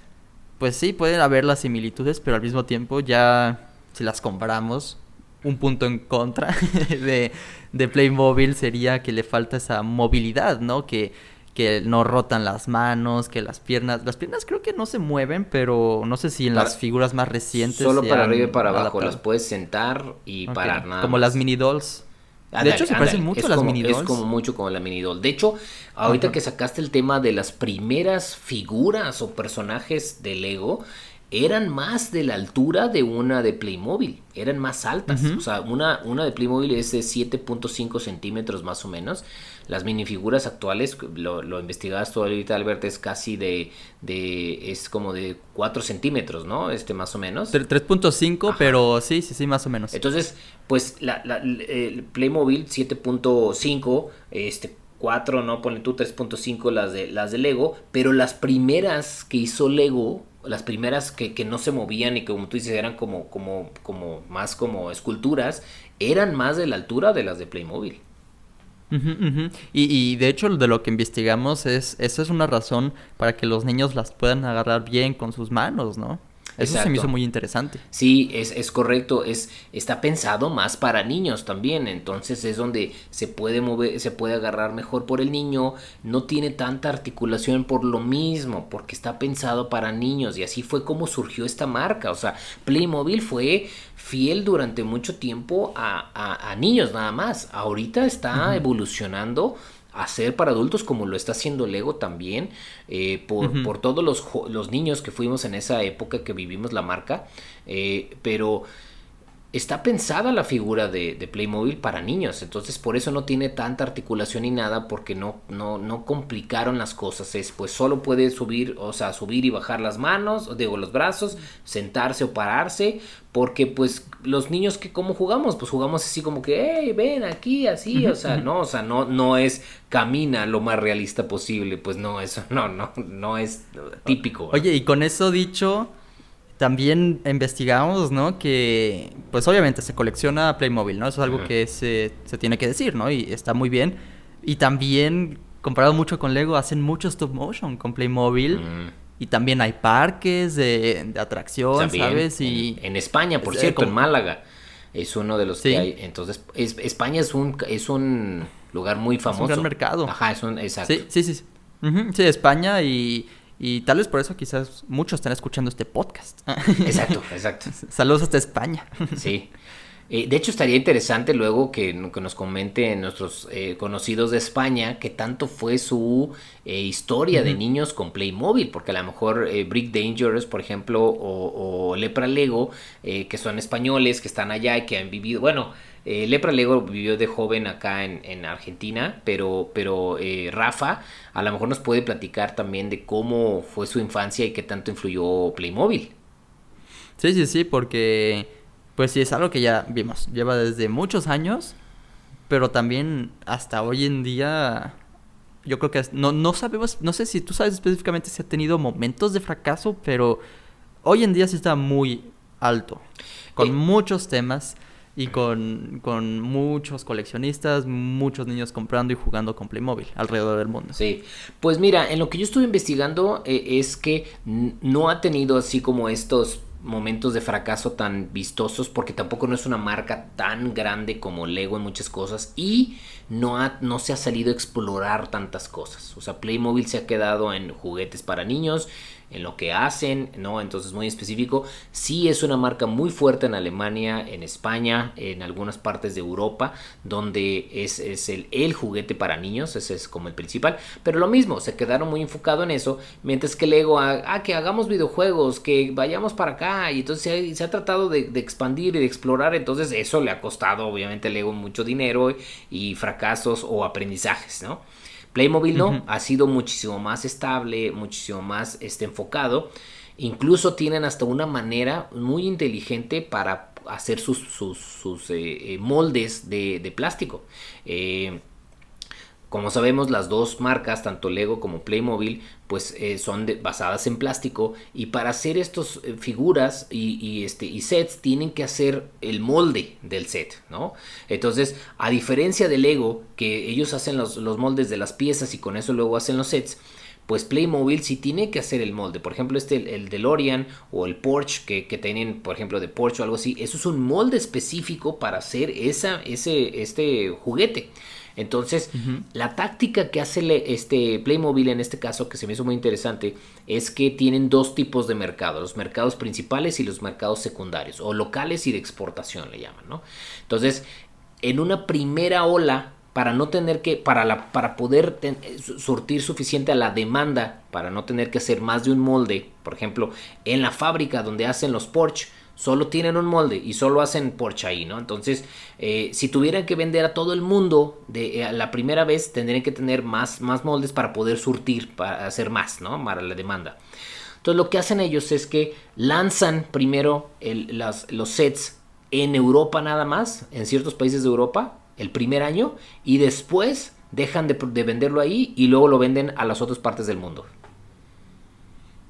S1: Pues sí, pueden haber las similitudes, pero al mismo tiempo ya, si las comparamos, un punto en contra de, de Playmobil sería que le falta esa movilidad, ¿no? Que, que no rotan las manos, que las piernas, las piernas creo que no se mueven, pero no sé si en las figuras más recientes.
S2: Solo para arriba y para abajo, las puedes sentar y parar nada.
S1: Como las mini dolls. De hecho, se parecen mucho a las mini dolls.
S2: Es como mucho como la mini doll. De hecho, ahorita que sacaste el tema de las primeras figuras o personajes de Lego, eran más de la altura de una de Playmobil, eran más altas. O sea, una, una de Playmobil es de 7.5 centímetros más o menos. Las minifiguras actuales, lo, lo investigabas tú ahorita, Albert, es casi de, de, es como de 4 centímetros, ¿no? Este más o menos.
S1: 3.5, pero sí, sí, sí, más o menos.
S2: Entonces, pues la, la el Playmobil 7.5, este 4, ¿no? Ponle tú 3.5 las de, las de Lego, pero las primeras que hizo Lego las primeras que, que, no se movían y que como tú dices eran como, como, como más como esculturas, eran más de la altura de las de Playmobil.
S1: Y, y, de hecho de lo que investigamos es, esa es una razón para que los niños las puedan agarrar bien con sus manos, ¿no? Eso se me hizo muy interesante.
S2: Sí, es, es, correcto. Es, está pensado más para niños también. Entonces es donde se puede mover, se puede agarrar mejor por el niño. No tiene tanta articulación por lo mismo, porque está pensado para niños. Y así fue como surgió esta marca. O sea, Playmobil fue fiel durante mucho tiempo a, a, niños nada más. Ahorita está evolucionando hacer para adultos como lo está haciendo Lego también, eh, por, por, todos los, los, niños que fuimos en esa época que vivimos la marca, eh, pero está pensada la figura de, de, Playmobil para niños, entonces por eso no tiene tanta articulación ni nada, porque no, no, no complicaron las cosas, es pues solo puede subir, o sea, subir y bajar las manos, digo los brazos, sentarse o pararse, porque pues los niños que como jugamos, pues jugamos así como que, hey, ven aquí, así, o sea, no, o sea, no, no es camina lo más realista posible, pues no, eso no, no, no es típico.
S1: Oye, y con eso dicho, también investigamos, ¿no? Que, pues obviamente se colecciona Playmobil, ¿no? Eso es algo que se, se, tiene que decir, ¿no? Y está muy bien. Y también, comparado mucho con Lego, hacen mucho stop motion con Playmobil. Y también hay parques de, de atracción, ¿sabes? Y
S2: en, España, por cierto, en Málaga. Es uno de los que hay. Entonces, España es un, es un lugar muy famoso. Es
S1: un gran mercado.
S2: Ajá, es un, exacto.
S1: Sí, sí, sí. Sí, España y y tal vez por eso quizás muchos están escuchando este podcast.
S2: Exacto, exacto.
S1: Saludos hasta España.
S2: Sí. Eh, de hecho, estaría interesante luego que, nos comenten nuestros eh, conocidos de España qué tanto fue su eh, historia de niños con Playmobil, porque a lo mejor Brick Dangerous, por ejemplo, o, o Lepra Lego, que son españoles, que están allá y que han vivido, bueno, eh, Lepra Lego vivió de joven acá en, Argentina, pero, pero eh, Rafa a lo mejor nos puede platicar también de cómo fue su infancia y qué tanto influyó Playmobil.
S1: Sí, sí, sí, porque pues sí es algo que ya vimos, lleva desde muchos años, pero también hasta hoy en día yo creo que no, no sabemos, no sé si tú sabes específicamente si ha tenido momentos de fracaso, pero hoy en día sí está muy alto, con eh, muchos temas y con, con, muchos coleccionistas, muchos niños comprando y jugando con Playmobil alrededor del mundo.
S2: Sí, pues mira, en lo que yo estuve investigando eh, es que no ha tenido así como estos momentos de fracaso tan vistosos porque tampoco no es una marca tan grande como Lego en muchas cosas y no, ha, no se ha salido a explorar tantas cosas. O sea, Playmobil se ha quedado en juguetes para niños en lo que hacen, ¿no? Entonces muy específico. Sí es una marca muy fuerte en Alemania, en España, en algunas partes de Europa, donde es, el, juguete para niños, ese es como el principal. Pero lo mismo, se quedaron muy enfocados en eso, mientras que Lego, ah, ah, que hagamos videojuegos, que vayamos para acá, y entonces se ha, tratado de, expandir y de explorar, entonces eso le ha costado obviamente Lego mucho dinero y fracasos o aprendizajes, ¿no? Playmobil no, ha sido muchísimo más estable, muchísimo más este, enfocado. Incluso tienen hasta una manera muy inteligente para hacer sus, sus, eh, eh, moldes de, de plástico. Eh, como sabemos, las dos marcas, tanto Lego como Playmobil, pues eh, son basadas en plástico y para hacer estas eh, figuras y, este, y sets tienen que hacer el molde del set, ¿no? Entonces, a diferencia de Lego, que ellos hacen los, moldes de las piezas y con eso luego hacen los sets, pues Playmobil sí tiene que hacer el molde. Por ejemplo, este, el, el DeLorean o el Porsche que, que, tienen, por ejemplo, de Porsche o algo así, eso es un molde específico para hacer esa, ese, este juguete. Entonces, la táctica que hace este Playmobil en este caso, que se me hizo muy interesante, es que tienen dos tipos de mercados, los mercados principales y los mercados secundarios, o locales y de exportación le llaman, ¿no? Entonces, en una primera ola para no tener que, para, la, para poder surtir suficiente a la demanda, para no tener que hacer más de un molde, por ejemplo, en la fábrica donde hacen los Porsche, solo tienen un molde y solo hacen Porsche ahí, ¿no? Entonces, eh, si tuvieran que vender a todo el mundo de eh, la primera vez, tendrían que tener más, más moldes para poder surtir, para hacer más, ¿no? Para la demanda. Entonces, lo que hacen ellos es que lanzan primero los sets en Europa nada más, en ciertos países de Europa, el primer año y después dejan de, venderlo ahí y luego lo venden a las otras partes del mundo.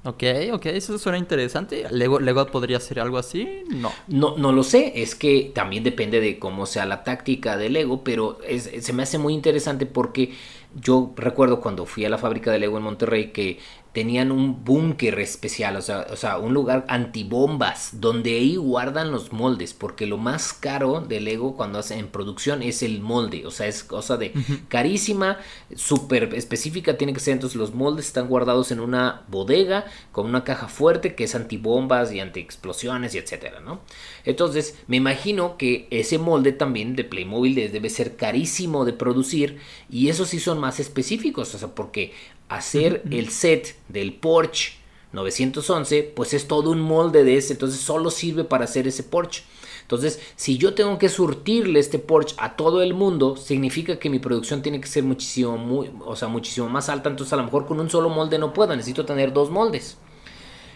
S1: Ok, ok, eso suena interesante. ¿Lego, ¿Lego podría ser algo así? No.
S2: No, no lo sé, es que también depende de cómo sea la táctica de Lego, pero se me hace muy interesante porque yo recuerdo cuando fui a la fábrica de Lego en Monterrey que tenían un búnker especial, o sea, o sea, un lugar antibombas, donde ahí guardan los moldes, porque lo más caro del Lego cuando hacen en producción es el molde, o sea, es cosa de carísima, súper específica tiene que ser, entonces los moldes están guardados en una bodega con una caja fuerte que es antibombas y antiexplosiones y etcétera, ¿no? Entonces, me imagino que ese molde también de Playmobil debe ser carísimo de producir y esos sí son más específicos, o sea, porque hacer el set del Porsche 911, pues es todo un molde de ese, entonces solo sirve para hacer ese Porsche. Entonces, si yo tengo que surtirle este Porsche a todo el mundo, significa que mi producción tiene que ser muchísimo, muy, o sea, muchísimo más alta. Entonces, a lo mejor con un solo molde no puedo, necesito tener dos moldes.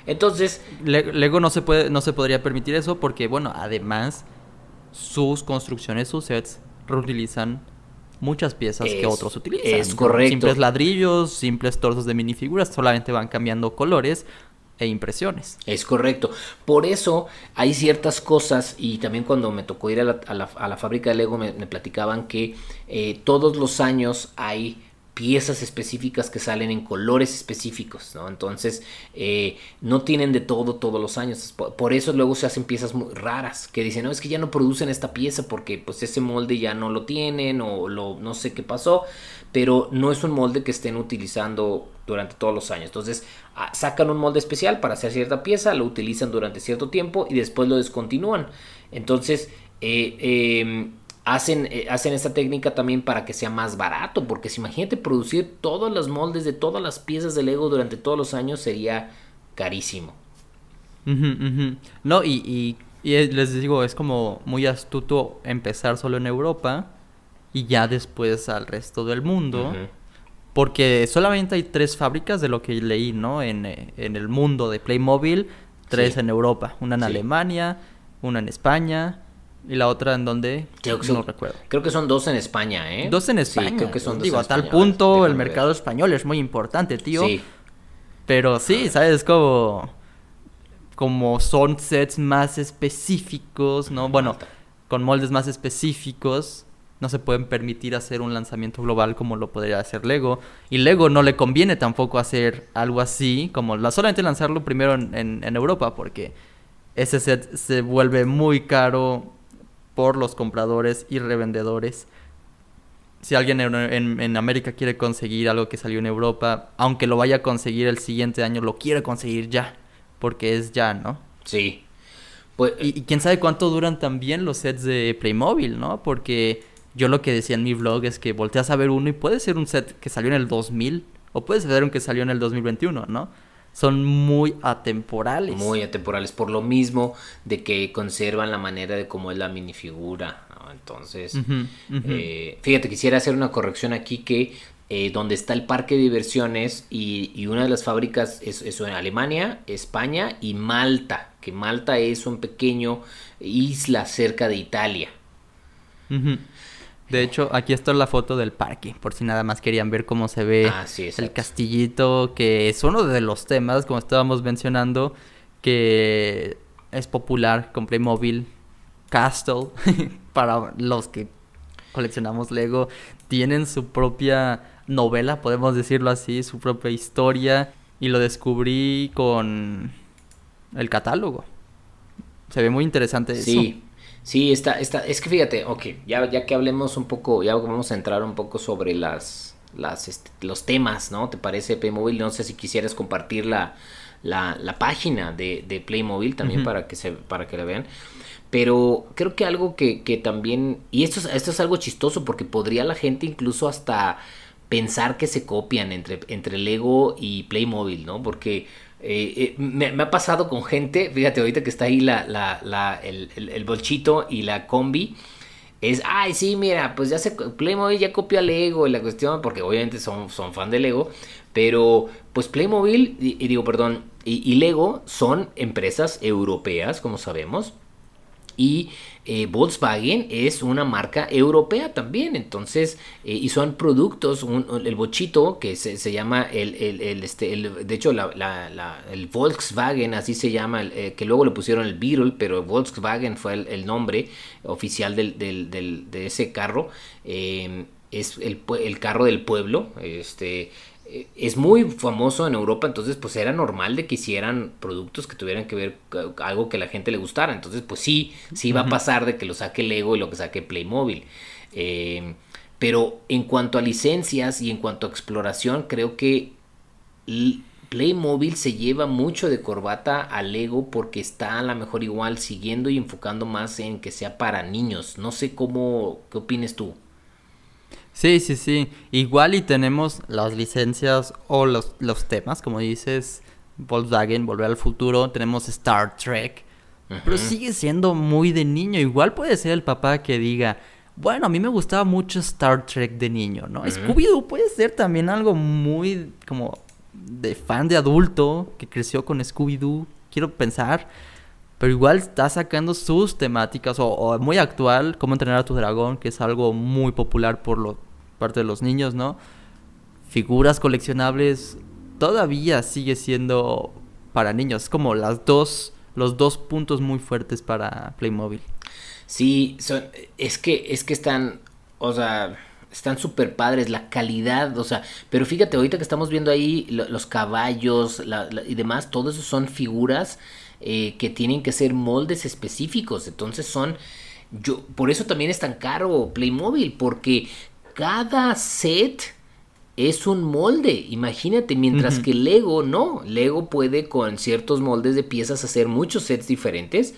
S2: Entonces,
S1: Lego no se puede, no se podría permitir eso porque, bueno, además sus construcciones, sus sets reutilizan muchas piezas que otros utilizan.
S2: Es correcto.
S1: Simples ladrillos, simples torsos de minifiguras, solamente van cambiando colores e impresiones.
S2: Es correcto. Por eso hay ciertas cosas, y también cuando me tocó ir a la, fábrica de Lego me, platicaban que eh, todos los años hay piezas específicas que salen en colores específicos, ¿no? Entonces, eh, no tienen de todo todos los años. Por, eso luego se hacen piezas muy raras, que dicen, no, es que ya no producen esta pieza porque pues ese molde ya no lo tienen o lo, no sé qué pasó, pero no es un molde que estén utilizando durante todos los años. Entonces, ah, sacan un molde especial para hacer cierta pieza, lo utilizan durante cierto tiempo y después lo descontinúan. Entonces, eh, em, hacen, eh, hacen esta técnica también para que sea más barato, porque si imagínate producir todos los moldes de todas las piezas de Lego durante todos los años sería carísimo.
S1: No, y, y, les digo, es como muy astuto empezar solo en Europa y ya después al resto del mundo. Porque solamente hay tres fábricas de lo que leí, ¿no? En, eh, el mundo de Playmobil, tres en Europa. Una en Alemania, una en España ¿Y la otra en donde? no recuerdo.
S2: Creo que son dos en España, ¿eh?
S1: Dos en España. creo que son dos Digo, a tal punto el mercado español es muy importante, tío. Sí. Pero sí, ¿sabes? Como... Como son sets más específicos, ¿no? Bueno, con moldes más específicos, no se pueden permitir hacer un lanzamiento global como lo podría hacer Lego. Y Lego no le conviene tampoco hacer algo así, como la, solamente lanzarlo primero en, en Europa, porque ese set se vuelve muy caro por los compradores y revendedores. Si alguien en, América quiere conseguir algo que salió en Europa, aunque lo vaya a conseguir el siguiente año, lo quiere conseguir ya, porque es ya, ¿no?
S2: Sí.
S1: Pues, y, quién sabe cuánto duran también los sets de Playmobil, ¿no? Porque yo lo que decía en mi vlog es que volteas a ver uno y puede ser un set que salió en el 2000 o puede ser un que salió en el 2021, ¿no? Son muy atemporales.
S2: Muy atemporales, por lo mismo de que conservan la manera de cómo es la minifigura. Entonces, eh, fíjate, quisiera hacer una corrección aquí que eh, donde está el parque de diversiones y, una de las fábricas es, en Alemania, España y Malta, que Malta es un pequeño isla cerca de Italia.
S1: De hecho, aquí está la foto del parque, por si nada más querían ver cómo se ve ah, el castillito, que es uno de los temas, como estábamos mencionando, que es popular con Playmobil Castle, para los que coleccionamos Lego, tienen su propia novela, podemos decirlo así, su propia historia, y lo descubrí con el catálogo. Se ve muy interesante
S2: sí. Sí, está, está, es que fíjate, ok, ya, ya que hablemos un poco, ya vamos a entrar un poco sobre las, las este, los temas, ¿no? ¿Te parece Playmobil? No sé si quisieras compartir la, la, página de, de Playmobil también para, que se, para que la vean. Pero creo que algo que, que también, y esto es, esto es algo chistoso porque podría la gente incluso hasta pensar que se copian entre, entre Lego y Playmobil, ¿no? Porque eh, eh, me, ha pasado con gente, fíjate ahorita que está ahí la, el, bolchito y la combi, es, ay, sí, mira, pues ya se, Playmobil ya copia Lego y la cuestión, porque obviamente son, son fan de Lego, pero pues Playmobil, y, digo, perdón, y Lego son empresas europeas, como sabemos, y eh, Volkswagen es una marca europea también, entonces, eh, y son productos, el bochito que se, llama, el, el, este, el, de hecho, la, el Volkswagen, así se llama, eh, que luego le pusieron el Beetle, pero Volkswagen fue el, nombre oficial del, del, de ese carro, es el, el, carro del pueblo, este, es muy famoso en Europa, entonces pues era normal de que hicieran productos que tuvieran que ver algo que a la gente le gustara. Entonces pues sí, sí va a pasar de que lo saque Lego y lo que saque Playmobil. Eh, pero en cuanto a licencias y en cuanto a exploración, creo que Playmobil se lleva mucho de corbata a Lego porque está a lo mejor igual siguiendo y enfocando más en que sea para niños. No sé cómo, ¿qué opinas tú?
S1: Sí, sí, sí. Igual y tenemos las licencias o los, los temas, como dices, Volkswagen, Volver al Futuro, tenemos Star Trek, pero sigue siendo muy de niño. Igual puede ser el papá que diga, bueno, a mí me gustaba mucho Star Trek de niño, ¿no? Scooby-Doo puede ser también algo muy como de fan de adulto que creció con Scooby-Doo, quiero pensar. Pero igual está sacando sus temáticas o, o, muy actual, como entrenar a tu dragón, que es algo muy popular por lo, parte de los niños, ¿no? Figuras coleccionables todavía sigue siendo para niños. Es como las dos, los dos puntos muy fuertes para Playmobil.
S2: Sí, son, es que, es que están, o sea, están súper padres, la calidad, o sea, pero fíjate, ahorita que estamos viendo ahí los caballos y demás, todo eso son figuras eh, que tienen que ser moldes específicos, entonces son, yo, por eso también es tan caro Playmobil, porque cada set es un molde, imagínate, mientras que Lego no, Lego puede con ciertos moldes de piezas hacer muchos sets diferentes.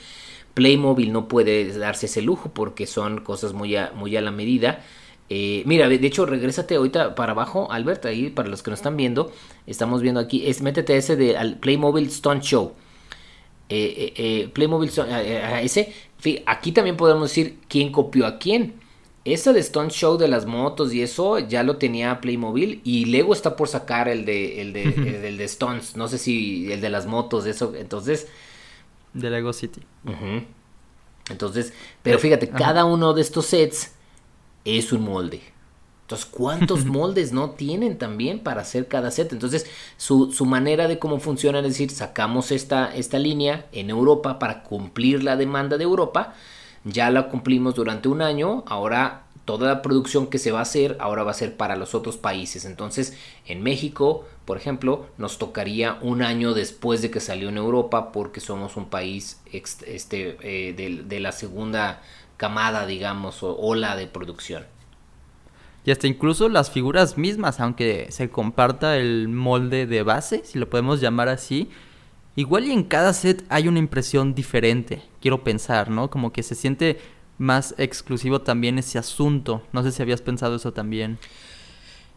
S2: Playmobil no puede darse ese lujo porque son cosas muy a, muy a la medida. Eh, mira, de hecho, regrésate ahorita para abajo, Albert, ahí para los que nos están viendo, estamos viendo aquí, es, métete ese de al Playmobil Stunt Show. Eh, eh, Playmobil Stunt, ese, aquí también podemos decir quién copió a quién. Esa de Stone Show de las motos y eso ya lo tenía Playmobil y Lego está por sacar el de el de, el, de Stones, no sé si el de las motos, eso, entonces
S1: de Lego City.
S2: Entonces, pero fíjate, cada uno de estos sets es un molde. Entonces, ¿cuántos moldes no tienen también para hacer cada set? Entonces, su, su, manera de cómo funciona es decir, sacamos esta, esta línea en Europa para cumplir la demanda de Europa ya la cumplimos durante un año, ahora toda la producción que se va a hacer ahora va a ser para los otros países. Entonces, en México, por ejemplo, nos tocaría un año después de que salió en Europa porque somos un país este, eh, de, la segunda camada, digamos, o ola de producción.
S1: Y hasta incluso las figuras mismas, aunque se comparta el molde de base, si lo podemos llamar así, Igual y en cada set hay una impresión diferente, quiero pensar, ¿no? Como que se siente más exclusivo también ese asunto. No sé si habías pensado eso también.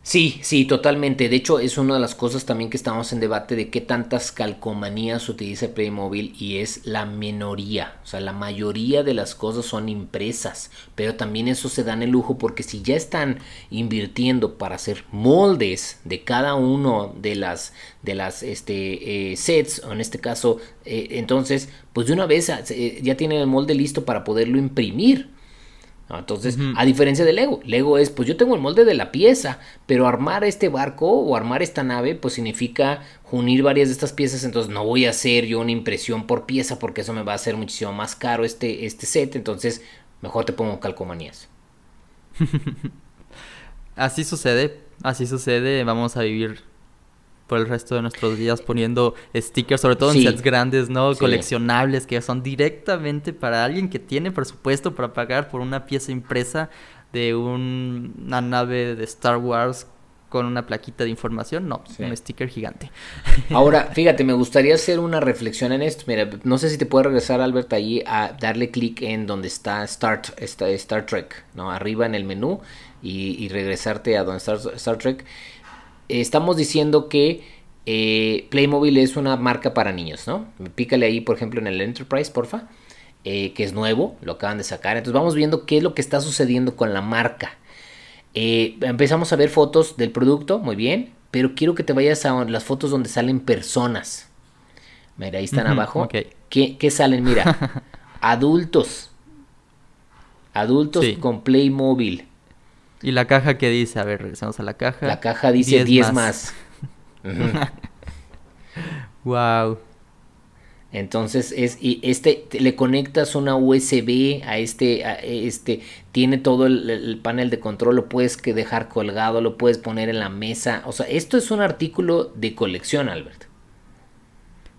S2: Sí, sí, totalmente. De hecho, es una de las cosas también que estamos en debate de qué tantas calcomanías utiliza Playmobil y es la minoría. O sea, la mayoría de las cosas son impresas, pero también eso se dan el lujo porque si ya están invirtiendo para hacer moldes de cada uno de las de las este, eh, sets, o en este caso, eh, entonces, pues de una vez eh, ya tienen el molde listo para poderlo imprimir. Entonces, a diferencia de Lego, Lego es, pues yo tengo el molde de la pieza, pero armar este barco o armar esta nave, pues significa unir varias de estas piezas, entonces no voy a hacer yo una impresión por pieza porque eso me va a hacer muchísimo más caro este, este set, entonces mejor te pongo calcomanías.
S1: así sucede, así sucede, vamos a vivir por el resto de nuestros días poniendo stickers, sobre todo en sets grandes, ¿no? Coleccionables que son directamente para alguien que tiene presupuesto para pagar por una pieza impresa de una nave de Star Wars con una plaquita de información, no, un sticker gigante.
S2: Ahora, fíjate, me gustaría hacer una reflexión en esto. Mira, no sé si te puede regresar, Albert, allí a darle clic en donde está Start, está Star Trek, ¿no? Arriba en el menú y, regresarte a donde está Star Trek. Estamos diciendo que eh, Playmobil es una marca para niños, ¿no? Pícale ahí, por ejemplo, en el Enterprise, porfa. Eh, que es nuevo, lo acaban de sacar. Entonces vamos viendo qué es lo que está sucediendo con la marca. Eh, empezamos a ver fotos del producto, muy bien, pero quiero que te vayas a las fotos donde salen personas. Mira, ahí están abajo. ¿Qué, salen? Mira, adultos. Adultos con Playmobil.
S1: ¿Y la caja que dice? A ver, regresamos a la caja.
S2: La caja dice 10 más.
S1: wow.
S2: Entonces es y este le conectas una USB a este este tiene todo el, panel de control lo puedes que dejar colgado lo puedes poner en la mesa o sea esto es un artículo de colección Albert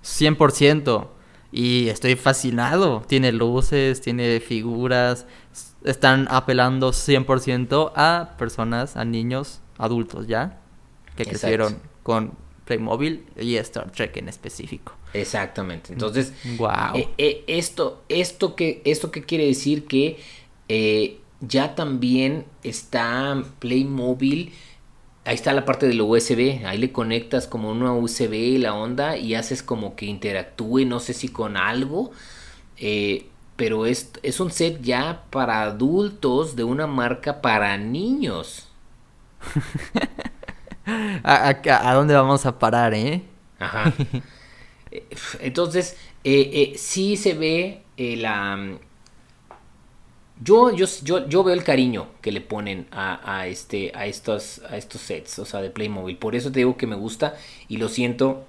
S1: 100% y estoy fascinado tiene luces tiene figuras están apelando 100% a personas a niños adultos ya que crecieron con Playmobil y Star Trek en específico.
S2: Exactamente. Entonces, wow. Eh, eh, esto, esto, que, esto que quiere decir que eh, ya también está Playmobil. Ahí está la parte del USB. Ahí le conectas como una USB la onda y haces como que interactúe, no sé si con algo. Pero es, es un set ya para adultos de una marca para niños.
S1: ¿A, dónde vamos a parar, eh?
S2: Ajá. Entonces, eh, eh, sí se ve eh, la... Yo, yo, yo, yo, veo el cariño que le ponen a, este, a, estos, a estos sets, o sea, de Playmobil. Por eso te digo que me gusta y lo siento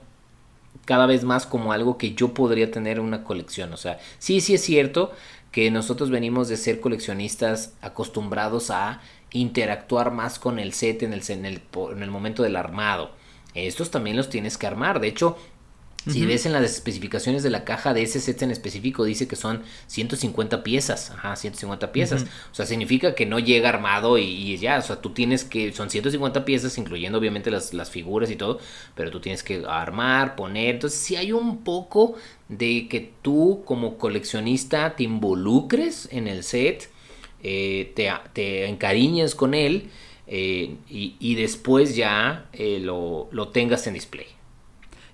S2: cada vez más como algo que yo podría tener en una colección. O sea, sí, sí es cierto que nosotros venimos de ser coleccionistas acostumbrados a interactuar más con el set en el, en el, en el momento del armado. Estos también los tienes que armar. De hecho, si ves en las especificaciones de la caja de ese set en específico, dice que son 150 piezas. Ajá, 150 piezas. O sea, significa que no llega armado y, ya. O sea, tú tienes que. Son 150 piezas, incluyendo obviamente las, las figuras y todo. Pero tú tienes que armar, poner. Entonces, si hay un poco de que tú, como coleccionista, te involucres en el set eh, te, te, encariñes con él eh, y, después ya eh, lo, tengas en display.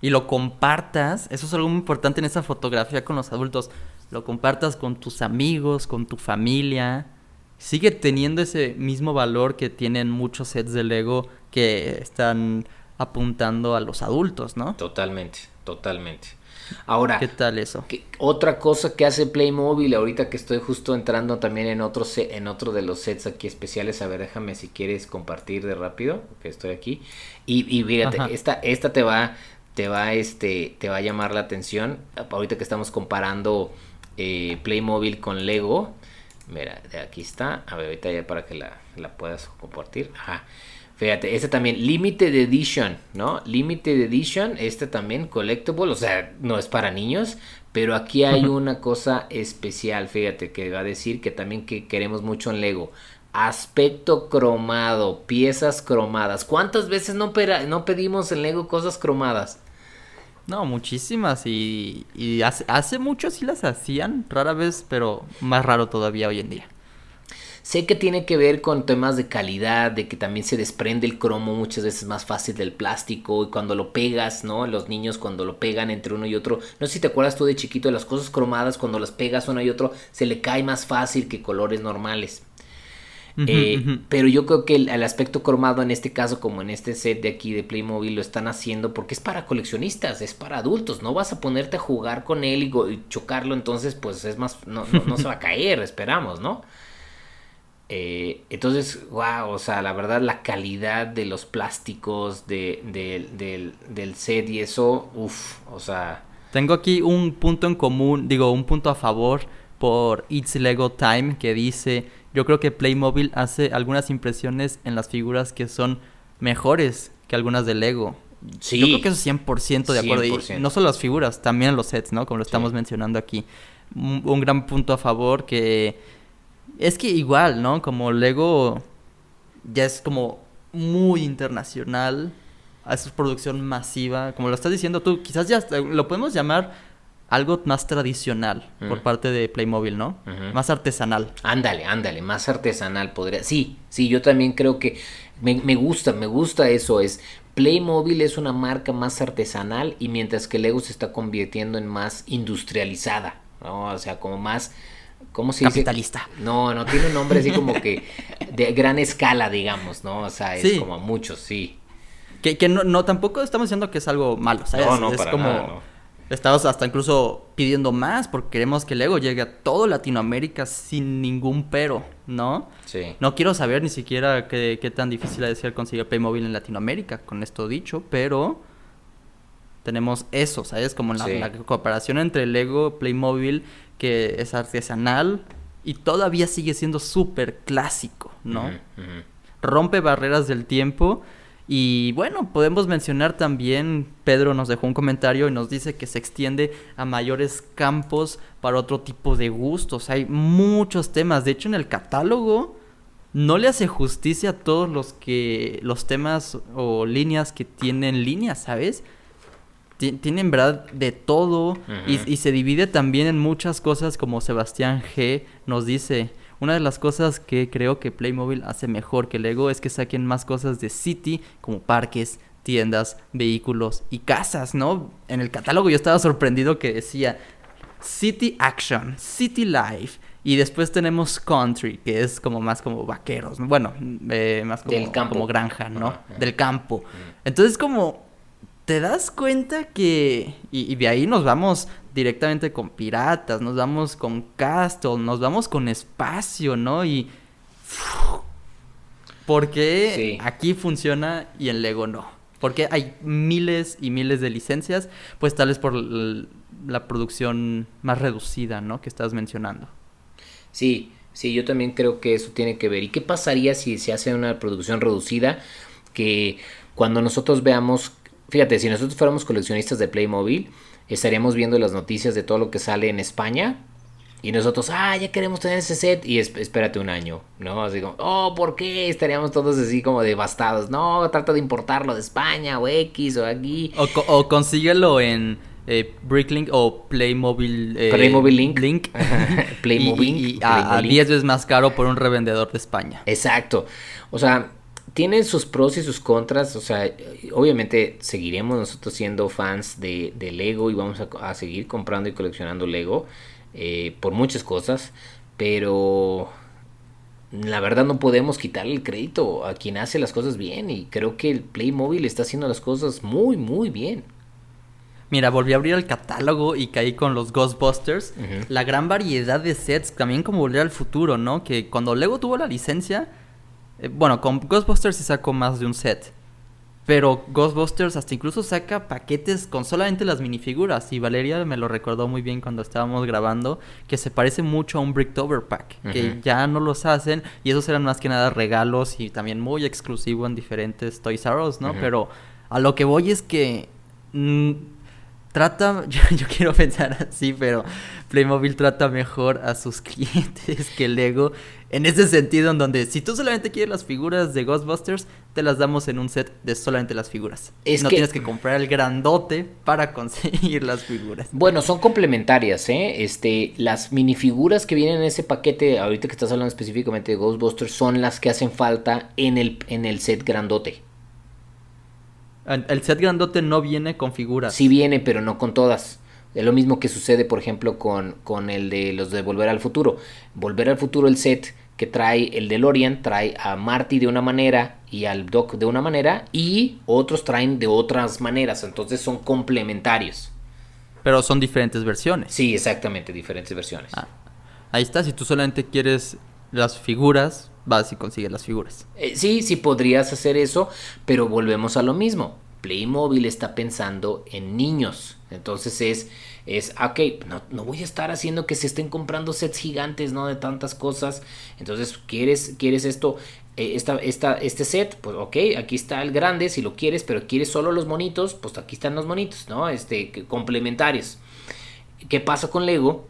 S1: Y lo compartas, eso es algo muy importante en esa fotografía con los adultos, lo compartas con tus amigos, con tu familia. Sigue teniendo ese mismo valor que tienen muchos sets de Lego que están apuntando a los adultos, ¿no?
S2: Totalmente, totalmente. Ahora,
S1: ¿qué tal eso?
S2: otra cosa que hace Playmobil, ahorita que estoy justo entrando también en otro, en otro de los sets aquí especiales, a ver, déjame si quieres compartir de rápido, que estoy aquí. Y, y fíjate, esta, esta te va, te va, este, te va a llamar la atención. Ahorita que estamos comparando eh, Playmobil con Lego. Mira, aquí está. A ver, ahorita ya para que la, la puedas compartir. Ajá. Fíjate, este también, Limited Edition, ¿no? Limited Edition, este también, Collectible, o sea, no es para niños, pero aquí hay una cosa especial, fíjate, que va a decir que también que queremos mucho en Lego. Aspecto cromado, piezas cromadas. ¿Cuántas veces no, no pedimos en Lego cosas cromadas?
S1: No, muchísimas y, hace, hace mucho sí las hacían, rara vez, pero más raro todavía hoy en día.
S2: Sé que tiene que ver con temas de calidad, de que también se desprende el cromo muchas veces más fácil del plástico y cuando lo pegas, ¿no? Los niños cuando lo pegan entre uno y otro, no sé si te acuerdas tú de chiquito de las cosas cromadas, cuando las pegas uno y otro se le cae más fácil que colores normales. Eh, pero yo creo que el, aspecto cromado en este caso, como en este set de aquí de Playmobil, lo están haciendo porque es para coleccionistas, es para adultos. No vas a ponerte a jugar con él y, chocarlo, entonces, pues es más, no, no se va a caer, esperamos, ¿no? Eh, entonces, wow, o sea, la verdad, la calidad de los plásticos de, del, del set y eso, uff, o sea.
S1: Tengo aquí un punto en común, digo, un punto a favor por It's Lego Time que dice, yo creo que Playmobil hace algunas impresiones en las figuras que son mejores que algunas de Lego. Sí. Yo creo que eso es 100% de acuerdo. Y no solo las figuras, también los sets, ¿no? Como lo estamos mencionando aquí. un gran punto a favor que es que igual, ¿no? Como Lego ya es como muy internacional, a su producción masiva, como lo estás diciendo tú, quizás ya lo podemos llamar algo más tradicional por parte de Playmobil, ¿no? Más artesanal.
S2: Ándale, ándale, más artesanal podría. Sí, sí, yo también creo que me, me, gusta, me gusta eso. Es Playmobil es una marca más artesanal y mientras que Lego se está convirtiendo en más industrializada, ¿no? O sea, como más ¿Cómo se
S1: Capitalista.
S2: No, no tiene un nombre así como que de gran escala, digamos, ¿no? O sea, es como muchos, sí.
S1: Que, que no, no, tampoco estamos diciendo que es algo malo, ¿sabes?
S2: No, no,
S1: es
S2: para
S1: como.
S2: nada,
S1: Estamos hasta incluso pidiendo más porque queremos que Lego llegue a todo Latinoamérica sin ningún pero, ¿no?
S2: Sí.
S1: No quiero saber ni siquiera qué, qué tan difícil ha de ser conseguir Playmobil en Latinoamérica, con esto dicho, pero tenemos eso, ¿sabes? Como la,
S2: Sí.
S1: la cooperación entre Lego, Playmobil, que es artesanal y todavía sigue siendo súper clásico, ¿no? Rompe barreras del tiempo. Y bueno, podemos mencionar también, Pedro nos dejó un comentario y nos dice que se extiende a mayores campos para otro tipo de gustos. Hay muchos temas. De hecho, en el catálogo no le hace justicia a todos los que los temas o líneas que tienen líneas, ¿sabes? Ti- Tienen verdad de todo y, y se divide también en muchas cosas como Sebastián G nos dice. Una de las cosas que creo que Playmobil hace mejor que Lego es que saquen más cosas de City como parques, tiendas, vehículos y casas, ¿no? En el catálogo yo estaba sorprendido que decía City Action, City Life y después tenemos Country, que es como más como vaqueros, ¿no? bueno, eh, más como,
S2: Del campo.
S1: como granja, ¿no? Del campo. Entonces como te das cuenta que y, y de ahí nos vamos directamente con piratas, nos vamos con Castle, nos vamos con espacio, ¿no? Y ¿por qué
S2: Sí.
S1: aquí funciona y en Lego no? Porque hay miles y miles de licencias, pues tal vez por la producción más reducida, ¿no? Que estás mencionando.
S2: Sí, sí, yo también creo que eso tiene que ver. ¿Y qué pasaría si se hace una producción reducida? Que cuando nosotros veamos, fíjate, si nosotros fuéramos coleccionistas de Playmobil, estaríamos viendo las noticias de todo lo que sale en España. Y nosotros, ah, ya queremos tener ese set. Y es- espérate un año, ¿no? Así como, oh, ¿por qué? Estaríamos todos así como devastados. No, trata de importarlo de España o X o aquí.
S1: O, co- o consíguelo en eh, Bricklink o Playmobil, eh,
S2: Playmobil Link.
S1: Link.
S2: Playmobil
S1: Y- a- a
S2: Playmobil
S1: 10 veces más caro por un revendedor de España.
S2: Exacto. O sea, tiene sus pros y sus contras. O sea, obviamente seguiremos nosotros siendo fans de, de Lego y vamos a, a seguir comprando y coleccionando Lego eh, por muchas cosas. Pero la verdad no podemos quitarle el crédito a quien hace las cosas bien. Y creo que el Playmobil está haciendo las cosas muy, muy bien.
S1: Mira, volví a abrir el catálogo y caí con los Ghostbusters. La gran variedad de sets, también como Volver al Futuro, ¿no? Que cuando Lego tuvo la licencia, eh, bueno, con Ghostbusters se sacó más de un set. Pero Ghostbusters hasta incluso saca paquetes con solamente las minifiguras. Y Valeria me lo recordó muy bien cuando estábamos grabando, que se parece mucho a un Bricktober Pack. Que ya no los hacen. Y esos eran más que nada regalos y también muy exclusivo en diferentes Toys R Us, ¿no? Pero a lo que voy es que... mm, trata, yo, yo quiero pensar así, pero Playmobil trata mejor a sus clientes que Lego. En ese sentido, en donde si tú solamente quieres las figuras de Ghostbusters, te las damos en un set de solamente las figuras.
S2: Es
S1: no
S2: que-
S1: tienes que comprar el grandote para conseguir las figuras.
S2: Bueno, son complementarias, ¿eh? Este, las minifiguras que vienen en ese paquete, ahorita que estás hablando específicamente de Ghostbusters, son las que hacen falta en el, en el set grandote.
S1: El el set grandote no viene con figuras.
S2: Sí viene, pero no con todas. Es lo mismo que sucede, por ejemplo, con, con el de los de Volver al Futuro. Volver al Futuro, el set que trae el DeLorean, trae a Marty de una manera y al Doc de una manera, y otros traen de otras maneras, entonces son complementarios.
S1: Pero son diferentes versiones.
S2: Sí, exactamente, diferentes versiones.
S1: Ah, ahí está, si tú solamente quieres las figuras, vas y consigues las figuras.
S2: Eh, sí, sí podrías hacer eso, pero volvemos a lo mismo. Playmobil está pensando en niños. Entonces es, es ok, no, no voy a estar haciendo que se estén comprando sets gigantes, ¿no? De tantas cosas. Entonces, ¿quieres, quieres esto, eh, esta, esta, este set? Pues ok, aquí está el grande si lo quieres, pero quieres solo los monitos, pues aquí están los monitos, ¿no? Este, complementarios. ¿Qué pasa con Lego?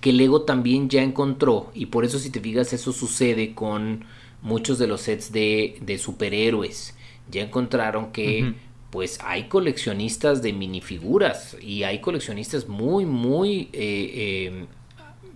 S2: Que Lego también ya encontró, y por eso si te fijas eso sucede con muchos de los sets de, de superhéroes. Ya encontraron que pues hay coleccionistas de minifiguras y hay coleccionistas muy, muy, eh, em,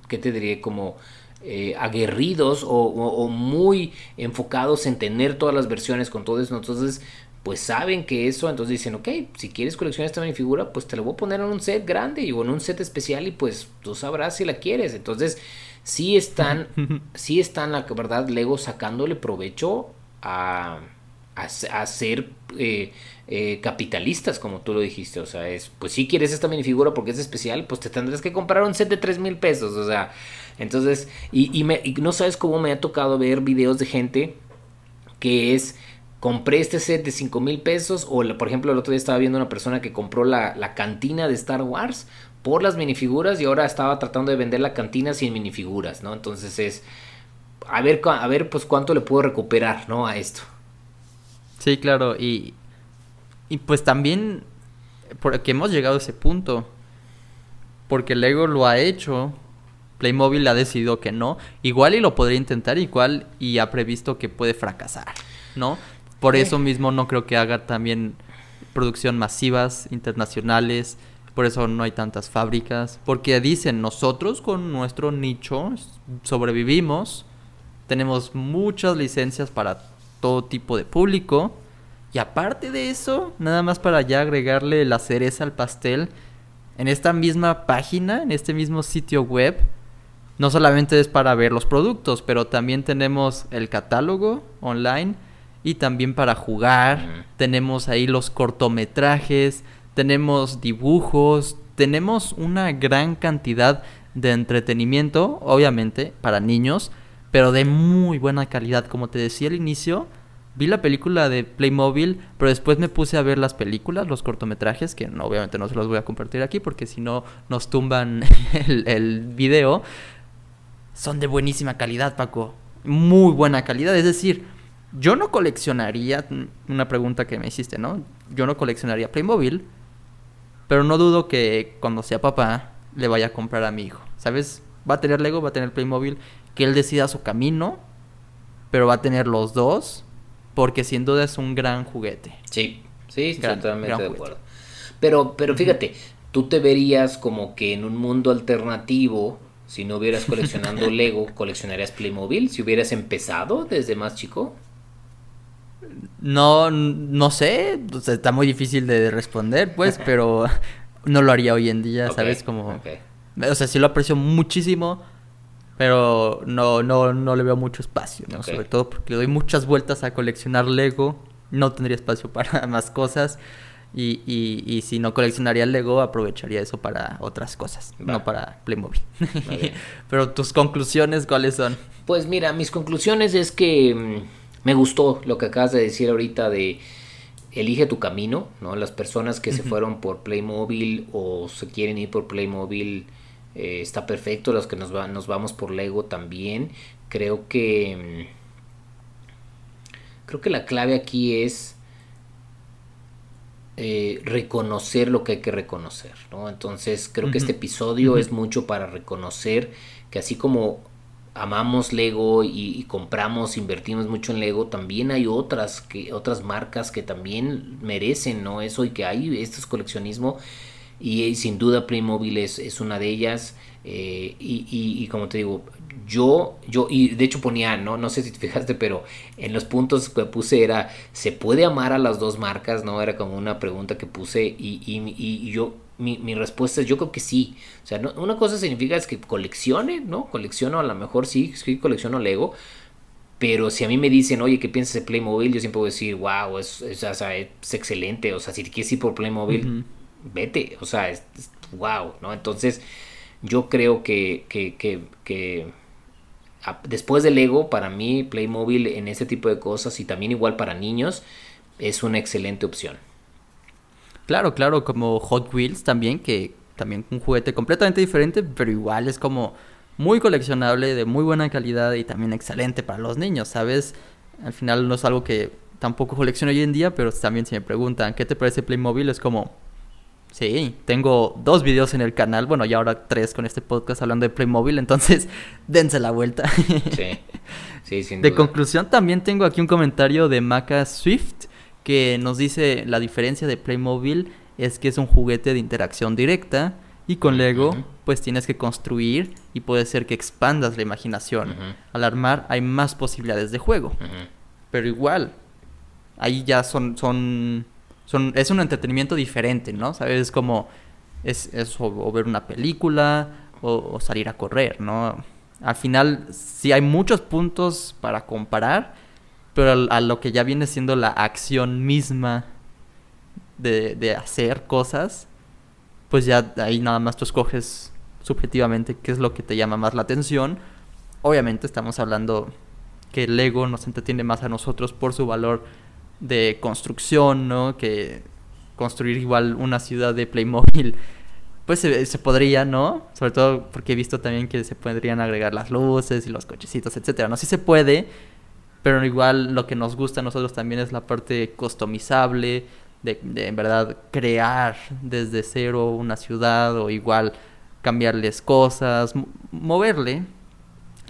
S2: ¿qué te diría? Como eh, aguerridos o, muy enfocados en tener todas las versiones con todo eso. Entonces, pues saben que eso, entonces dicen, ok, si quieres coleccionar esta minifigura, pues te la voy a poner en un set grande o en un set especial y pues tú sabrás si la quieres. Entonces, sí están, sí están, la verdad, Lego sacándole provecho a, a, ser eh, eh, capitalistas, como tú lo dijiste. O sea, es, pues si quieres esta minifigura porque es especial, pues te tendrás que comprar un set de 3 mil pesos. O sea, entonces, y, me, no sabes cómo me ha tocado ver videos de gente que es compré este set de 5 mil pesos o por ejemplo el otro día estaba viendo una persona que compró la, la, cantina de Star Wars por las minifiguras y ahora estaba tratando de vender la cantina sin minifiguras, ¿no? Entonces es a ver, a ver pues cuánto le puedo recuperar, ¿no? A esto.
S1: Sí, claro, y, y pues también porque hemos llegado a ese punto, porque Lego lo ha hecho, Playmobil ha decidido que no, igual y lo podría intentar, igual y ha previsto que puede fracasar, ¿no? Por eso mismo no creo que haga también producción masivas, internacionales, por eso no hay tantas fábricas, porque dicen nosotros con nuestro nicho sobrevivimos, tenemos muchas licencias para todo tipo de público, y aparte de eso, nada más para ya agregarle la cereza al pastel, en esta misma página, en este mismo sitio web, no solamente es para ver los productos, pero también tenemos el catálogo online, y también para jugar. Tenemos ahí los cortometrajes, tenemos dibujos, tenemos una gran cantidad de entretenimiento, obviamente, para niños, pero de muy buena calidad. Como te decía al inicio, vi la película de Playmobil, pero después me puse a ver las películas, los cortometrajes, que obviamente no se los voy a compartir aquí porque si no nos tumban el, el video. Son de buenísima calidad, Paco. Muy buena calidad, es decir, yo no coleccionaría, una pregunta que me hiciste, ¿no? Yo no coleccionaría Playmobil, pero no dudo que cuando sea papá le vaya a comprar a mi hijo. ¿Sabes? Va a tener Lego, va a tener Playmobil, que él decida su camino, pero va a tener los dos, porque sin duda es un gran juguete.
S2: Sí, sí, totalmente de acuerdo. Pero, pero fíjate, tú te verías como que en un mundo alternativo, si no hubieras coleccionando Lego, coleccionarías Playmobil, si hubieras empezado desde más chico.
S1: No, no sé, está muy difícil de responder, pues, pero no lo haría hoy en día, ¿sabes? Como, o sea, sí lo aprecio muchísimo, pero no, no, no le veo mucho espacio, ¿no? Sobre todo porque le doy muchas vueltas a coleccionar Lego, no tendría espacio para más cosas. Y, y, y si no coleccionaría Lego, aprovecharía eso para otras cosas, no para Playmobil. pero tus conclusiones, ¿cuáles son?
S2: Pues mira, mis conclusiones es que mm, me gustó lo que acabas de decir ahorita de elige tu camino, ¿no? Las personas que se fueron por Playmobil o se quieren ir por Playmobil eh, está perfecto, los que nos, nos vamos por Lego también. Creo que mm, creo que la clave aquí es eh, reconocer lo que hay que reconocer, ¿no? Entonces creo que este episodio es mucho para reconocer que así como amamos Lego y, compramos, invertimos mucho en Lego, también hay otras que otras marcas que también merecen, ¿no? Eso y que hay esto es coleccionismo y, sin duda Playmobil es, es, una de ellas eh, y, y, como te digo, yo, yo, y de hecho ponía, no, no sé si te fijaste, pero en los puntos que puse era, ¿se puede amar a las dos marcas? No, era como una pregunta que puse y, y yo mi, mi, respuesta es yo creo que sí. O sea, una cosa significa es que coleccione, ¿no? Colecciono, a lo mejor sí, sí colecciono Lego. Pero si a mí me dicen, oye, ¿qué piensas de Playmobil? Yo siempre voy a decir, wow, es, es, es excelente. O sea, si te quieres ir por Playmobil, vete. O sea, es, wow, ¿no? Entonces, yo creo que, que, que, después de Lego, para mí, Playmobil en ese tipo de cosas y también igual para niños, es una excelente opción.
S1: Claro, claro, como Hot Wheels también, que también un juguete completamente diferente, pero igual es como muy coleccionable, de muy buena calidad y también excelente para los niños, ¿sabes? Al final no es algo que tampoco colecciono hoy en día, pero también si me preguntan, ¿qué te parece Playmobil? Es como, sí, tengo dos videos en el canal, bueno, y ahora tres con este podcast hablando de Playmobil, entonces dense la vuelta.
S2: Sí. Sí, sin
S1: De
S2: duda.
S1: conclusión, también tengo aquí un comentario de Maca Swift que nos dice la diferencia de Playmobil es que es un juguete de interacción directa y con Lego pues tienes que construir y puede ser que expandas la imaginación. Al armar hay más posibilidades de juego, pero igual ahí ya son son es un entretenimiento diferente, ¿no? Sabes Es como es, es o, ver una película o, salir a correr, ¿no? Al final sí hay muchos puntos para comparar, pero a lo que ya viene siendo la acción misma de, de hacer cosas, pues ya ahí nada más tú escoges subjetivamente qué es lo que te llama más la atención. Obviamente estamos hablando que el Lego nos entretiene más a nosotros por su valor de construcción, ¿no? Que construir igual una ciudad de Playmobil, pues se, se podría, ¿no? Sobre todo porque he visto también que se podrían agregar las luces y los cochecitos, etcétera, ¿no? Sí se puede, pero igual lo que nos gusta a nosotros también es la parte customizable, de, en verdad crear desde cero una ciudad o igual cambiarles cosas, mo- moverle.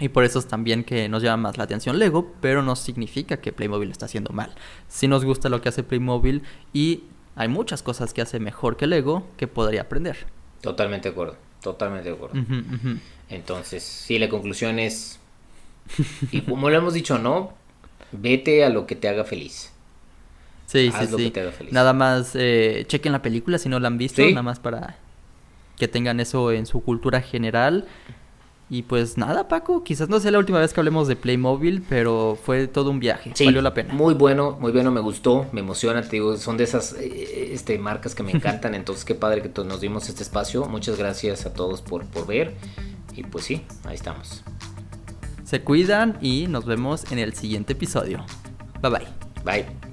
S1: Y por eso es también que nos llama más la atención Lego, pero no significa que Playmobil está haciendo mal. Sí nos gusta lo que hace Playmobil y hay muchas cosas que hace mejor que Lego que podría aprender.
S2: Totalmente de acuerdo. Totalmente de acuerdo. Entonces, sí, la conclusión es. Y como lo hemos dicho, ¿no? Vete a lo que te haga feliz.
S1: Sí,
S2: Haz
S1: sí,
S2: lo
S1: sí.
S2: que te haga feliz.
S1: Nada más eh, chequen la película si no la han visto,
S2: Sí.
S1: nada más para que tengan eso en su cultura general. Y pues nada, Paco, quizás no sea la última vez que hablemos de Playmobil, pero fue todo un viaje,
S2: Sí,
S1: valió la pena.
S2: Muy bueno, muy bueno, me gustó, me emociona, te digo, son de esas eh, este, marcas que me encantan, entonces qué padre que nos dimos este espacio. Muchas gracias a todos por, por ver. Y pues sí, ahí estamos.
S1: Se cuidan y nos vemos en el siguiente episodio. Bye bye.
S2: Bye.